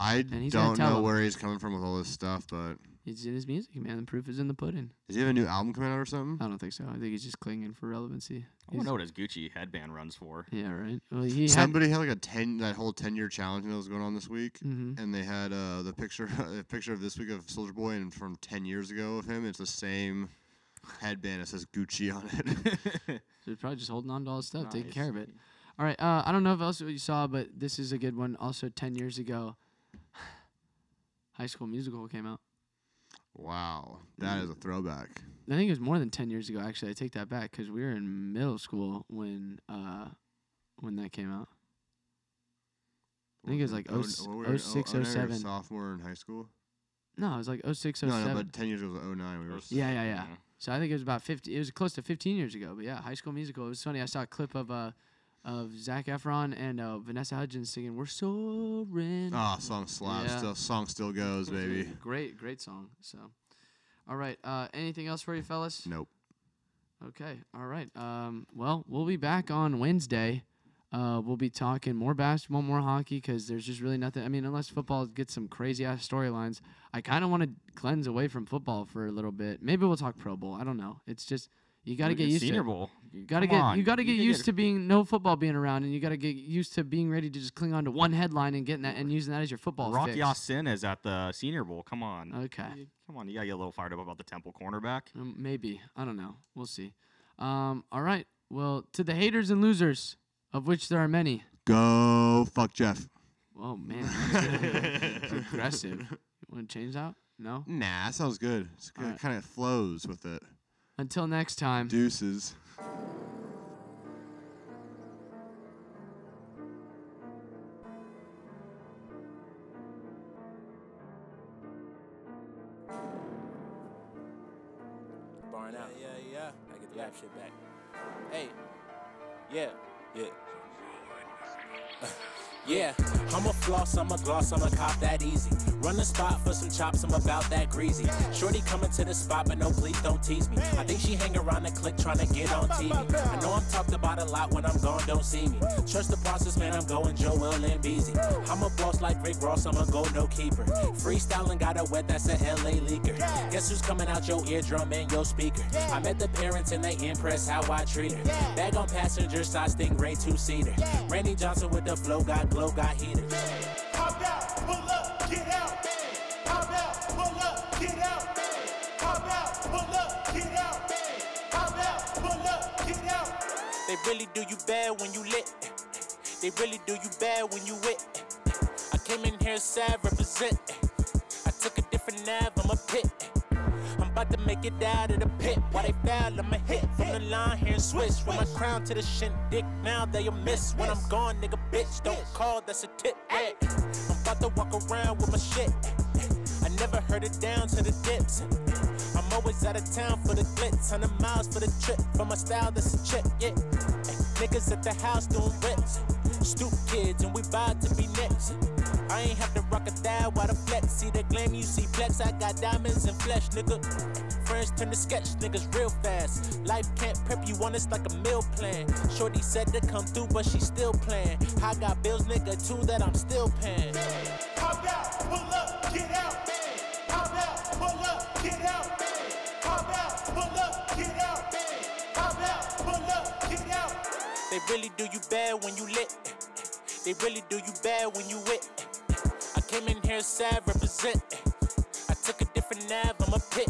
I don't know him. where he's coming from with all this stuff, but It's in his music, man. The proof is in the pudding. does he have a new album coming out or something? I don't think so. I think he's just clinging for relevancy. I want He's- to know what his Gucci headband runs for. Yeah, right. Well, he. Somebody had like a ten that whole ten year challenge that was going on this week, hmm and they had uh, the picture a picture of this week of Soulja Boy and from ten years ago of him. It's the same headband that says Gucci on it. So he's probably just holding on to all his stuff, taking care of it. All right. Uh, I don't know if else what you saw, but this is a good one. Also, ten years ago, High School Musical came out. Wow, that is a throwback. I think it was more than ten years ago. Actually, I take that back because we were in middle school when uh when that came out. I think it was like Oh, 0 what 06, oh, 09 we were 07. Sophomore in high school. No, it was like 06, No, 07. no, but ten years ago was 09. We were. Those- Yeah, yeah, yeah. So I think it was about fifty. It was close to fifteen years ago. But yeah, High School Musical. It was funny. I saw a clip of uh of Zac Efron and uh, Vanessa Hudgens singing "We're Soaring." Ah, song slaps. Yeah. Still, song still goes, baby. Great, great song. So, all right. Uh, anything else for you, fellas? Nope. Okay. All right. Um, well, we'll be back on Wednesday. Uh, we'll be talking more basketball, more hockey, because there's just really nothing. I mean, unless football gets some crazy ass storylines, I kind of want to cleanse away from football for a little bit. Maybe we'll talk Pro Bowl. I don't know. It's just you got to get at used Senior to. Bowl. You got to get on, you got to get used get- to being no football being around, and you got to get used to being ready to just cling on to one headline and getting that and using that as your football. Rocky fix. Ya-Sin is at the Senior Bowl. Come on. Okay. You- Come on, you gotta get a little fired up about the Temple cornerback. Um, maybe. I don't know. We'll see. Um, all right. Well, to the haters and losers, of which there are many. Go fuck Jeff. Oh man, that's aggressive. You want to change that? No. Nah, that sounds good. It's good. Alright. Kind of flows with it. Until next time. Deuces. Barring out. Yeah, yeah. yeah. I get the rap shit back. Hey. Yeah. Yeah. Yeah, floss, I'm a gloss, I'm a cop that easy. Run the spot for some chops, I'm about that greasy. Shorty coming to the spot, but no, please don't tease me. I think she hang around the clique trying to get on TV. I know I'm talked about a lot when I'm gone, don't see me. Trust the process, man, I'm going Joel and Beezy. I'm a boss like Rick Ross, I'm a go no keeper. Freestyling got a wet, that's a LA leaker. Guess who's coming out your eardrum and your speaker? I met the parents and they impressed how I treat her. Bag on passenger side, Stingray two seater. Randy Johnson with the flow, got glow, got heater. They really do you bad when you lit. They really do you bad when you wit. I came in here sad, represent. I took a different nav, about to make it out of the pit. Why they foul, I'ma hit from the line here in Swiss. From my crown to the shin dick, now they'll miss. When I'm gone, nigga, bitch, don't call, that's a tip. Yeah. I'm about to walk around with my shit. I never heard it down to the dips. I'm always out of town for the glitz, 100 miles for the trip. For my style, that's a chip, yeah. Niggas at the house doing rips. Stoop kids, and we bout to be next. I ain't have to rock a thigh while the flex. See the glam, you see flex. I got diamonds and flesh, nigga. Friends turn to sketch, niggas real fast. Life can't prep you on it's like a meal plan. Shorty said to come through, but she still playing. I got bills, nigga, too, that I'm still paying. Hop out, pull up, get out. Hop out, pull up, get out. Hop out, pull up, get out. Hop out, pull up, get out. They really do you bad when you lit. They really do you bad when you wit. I came in here sad, represent. I took a different nav, I'm a pit.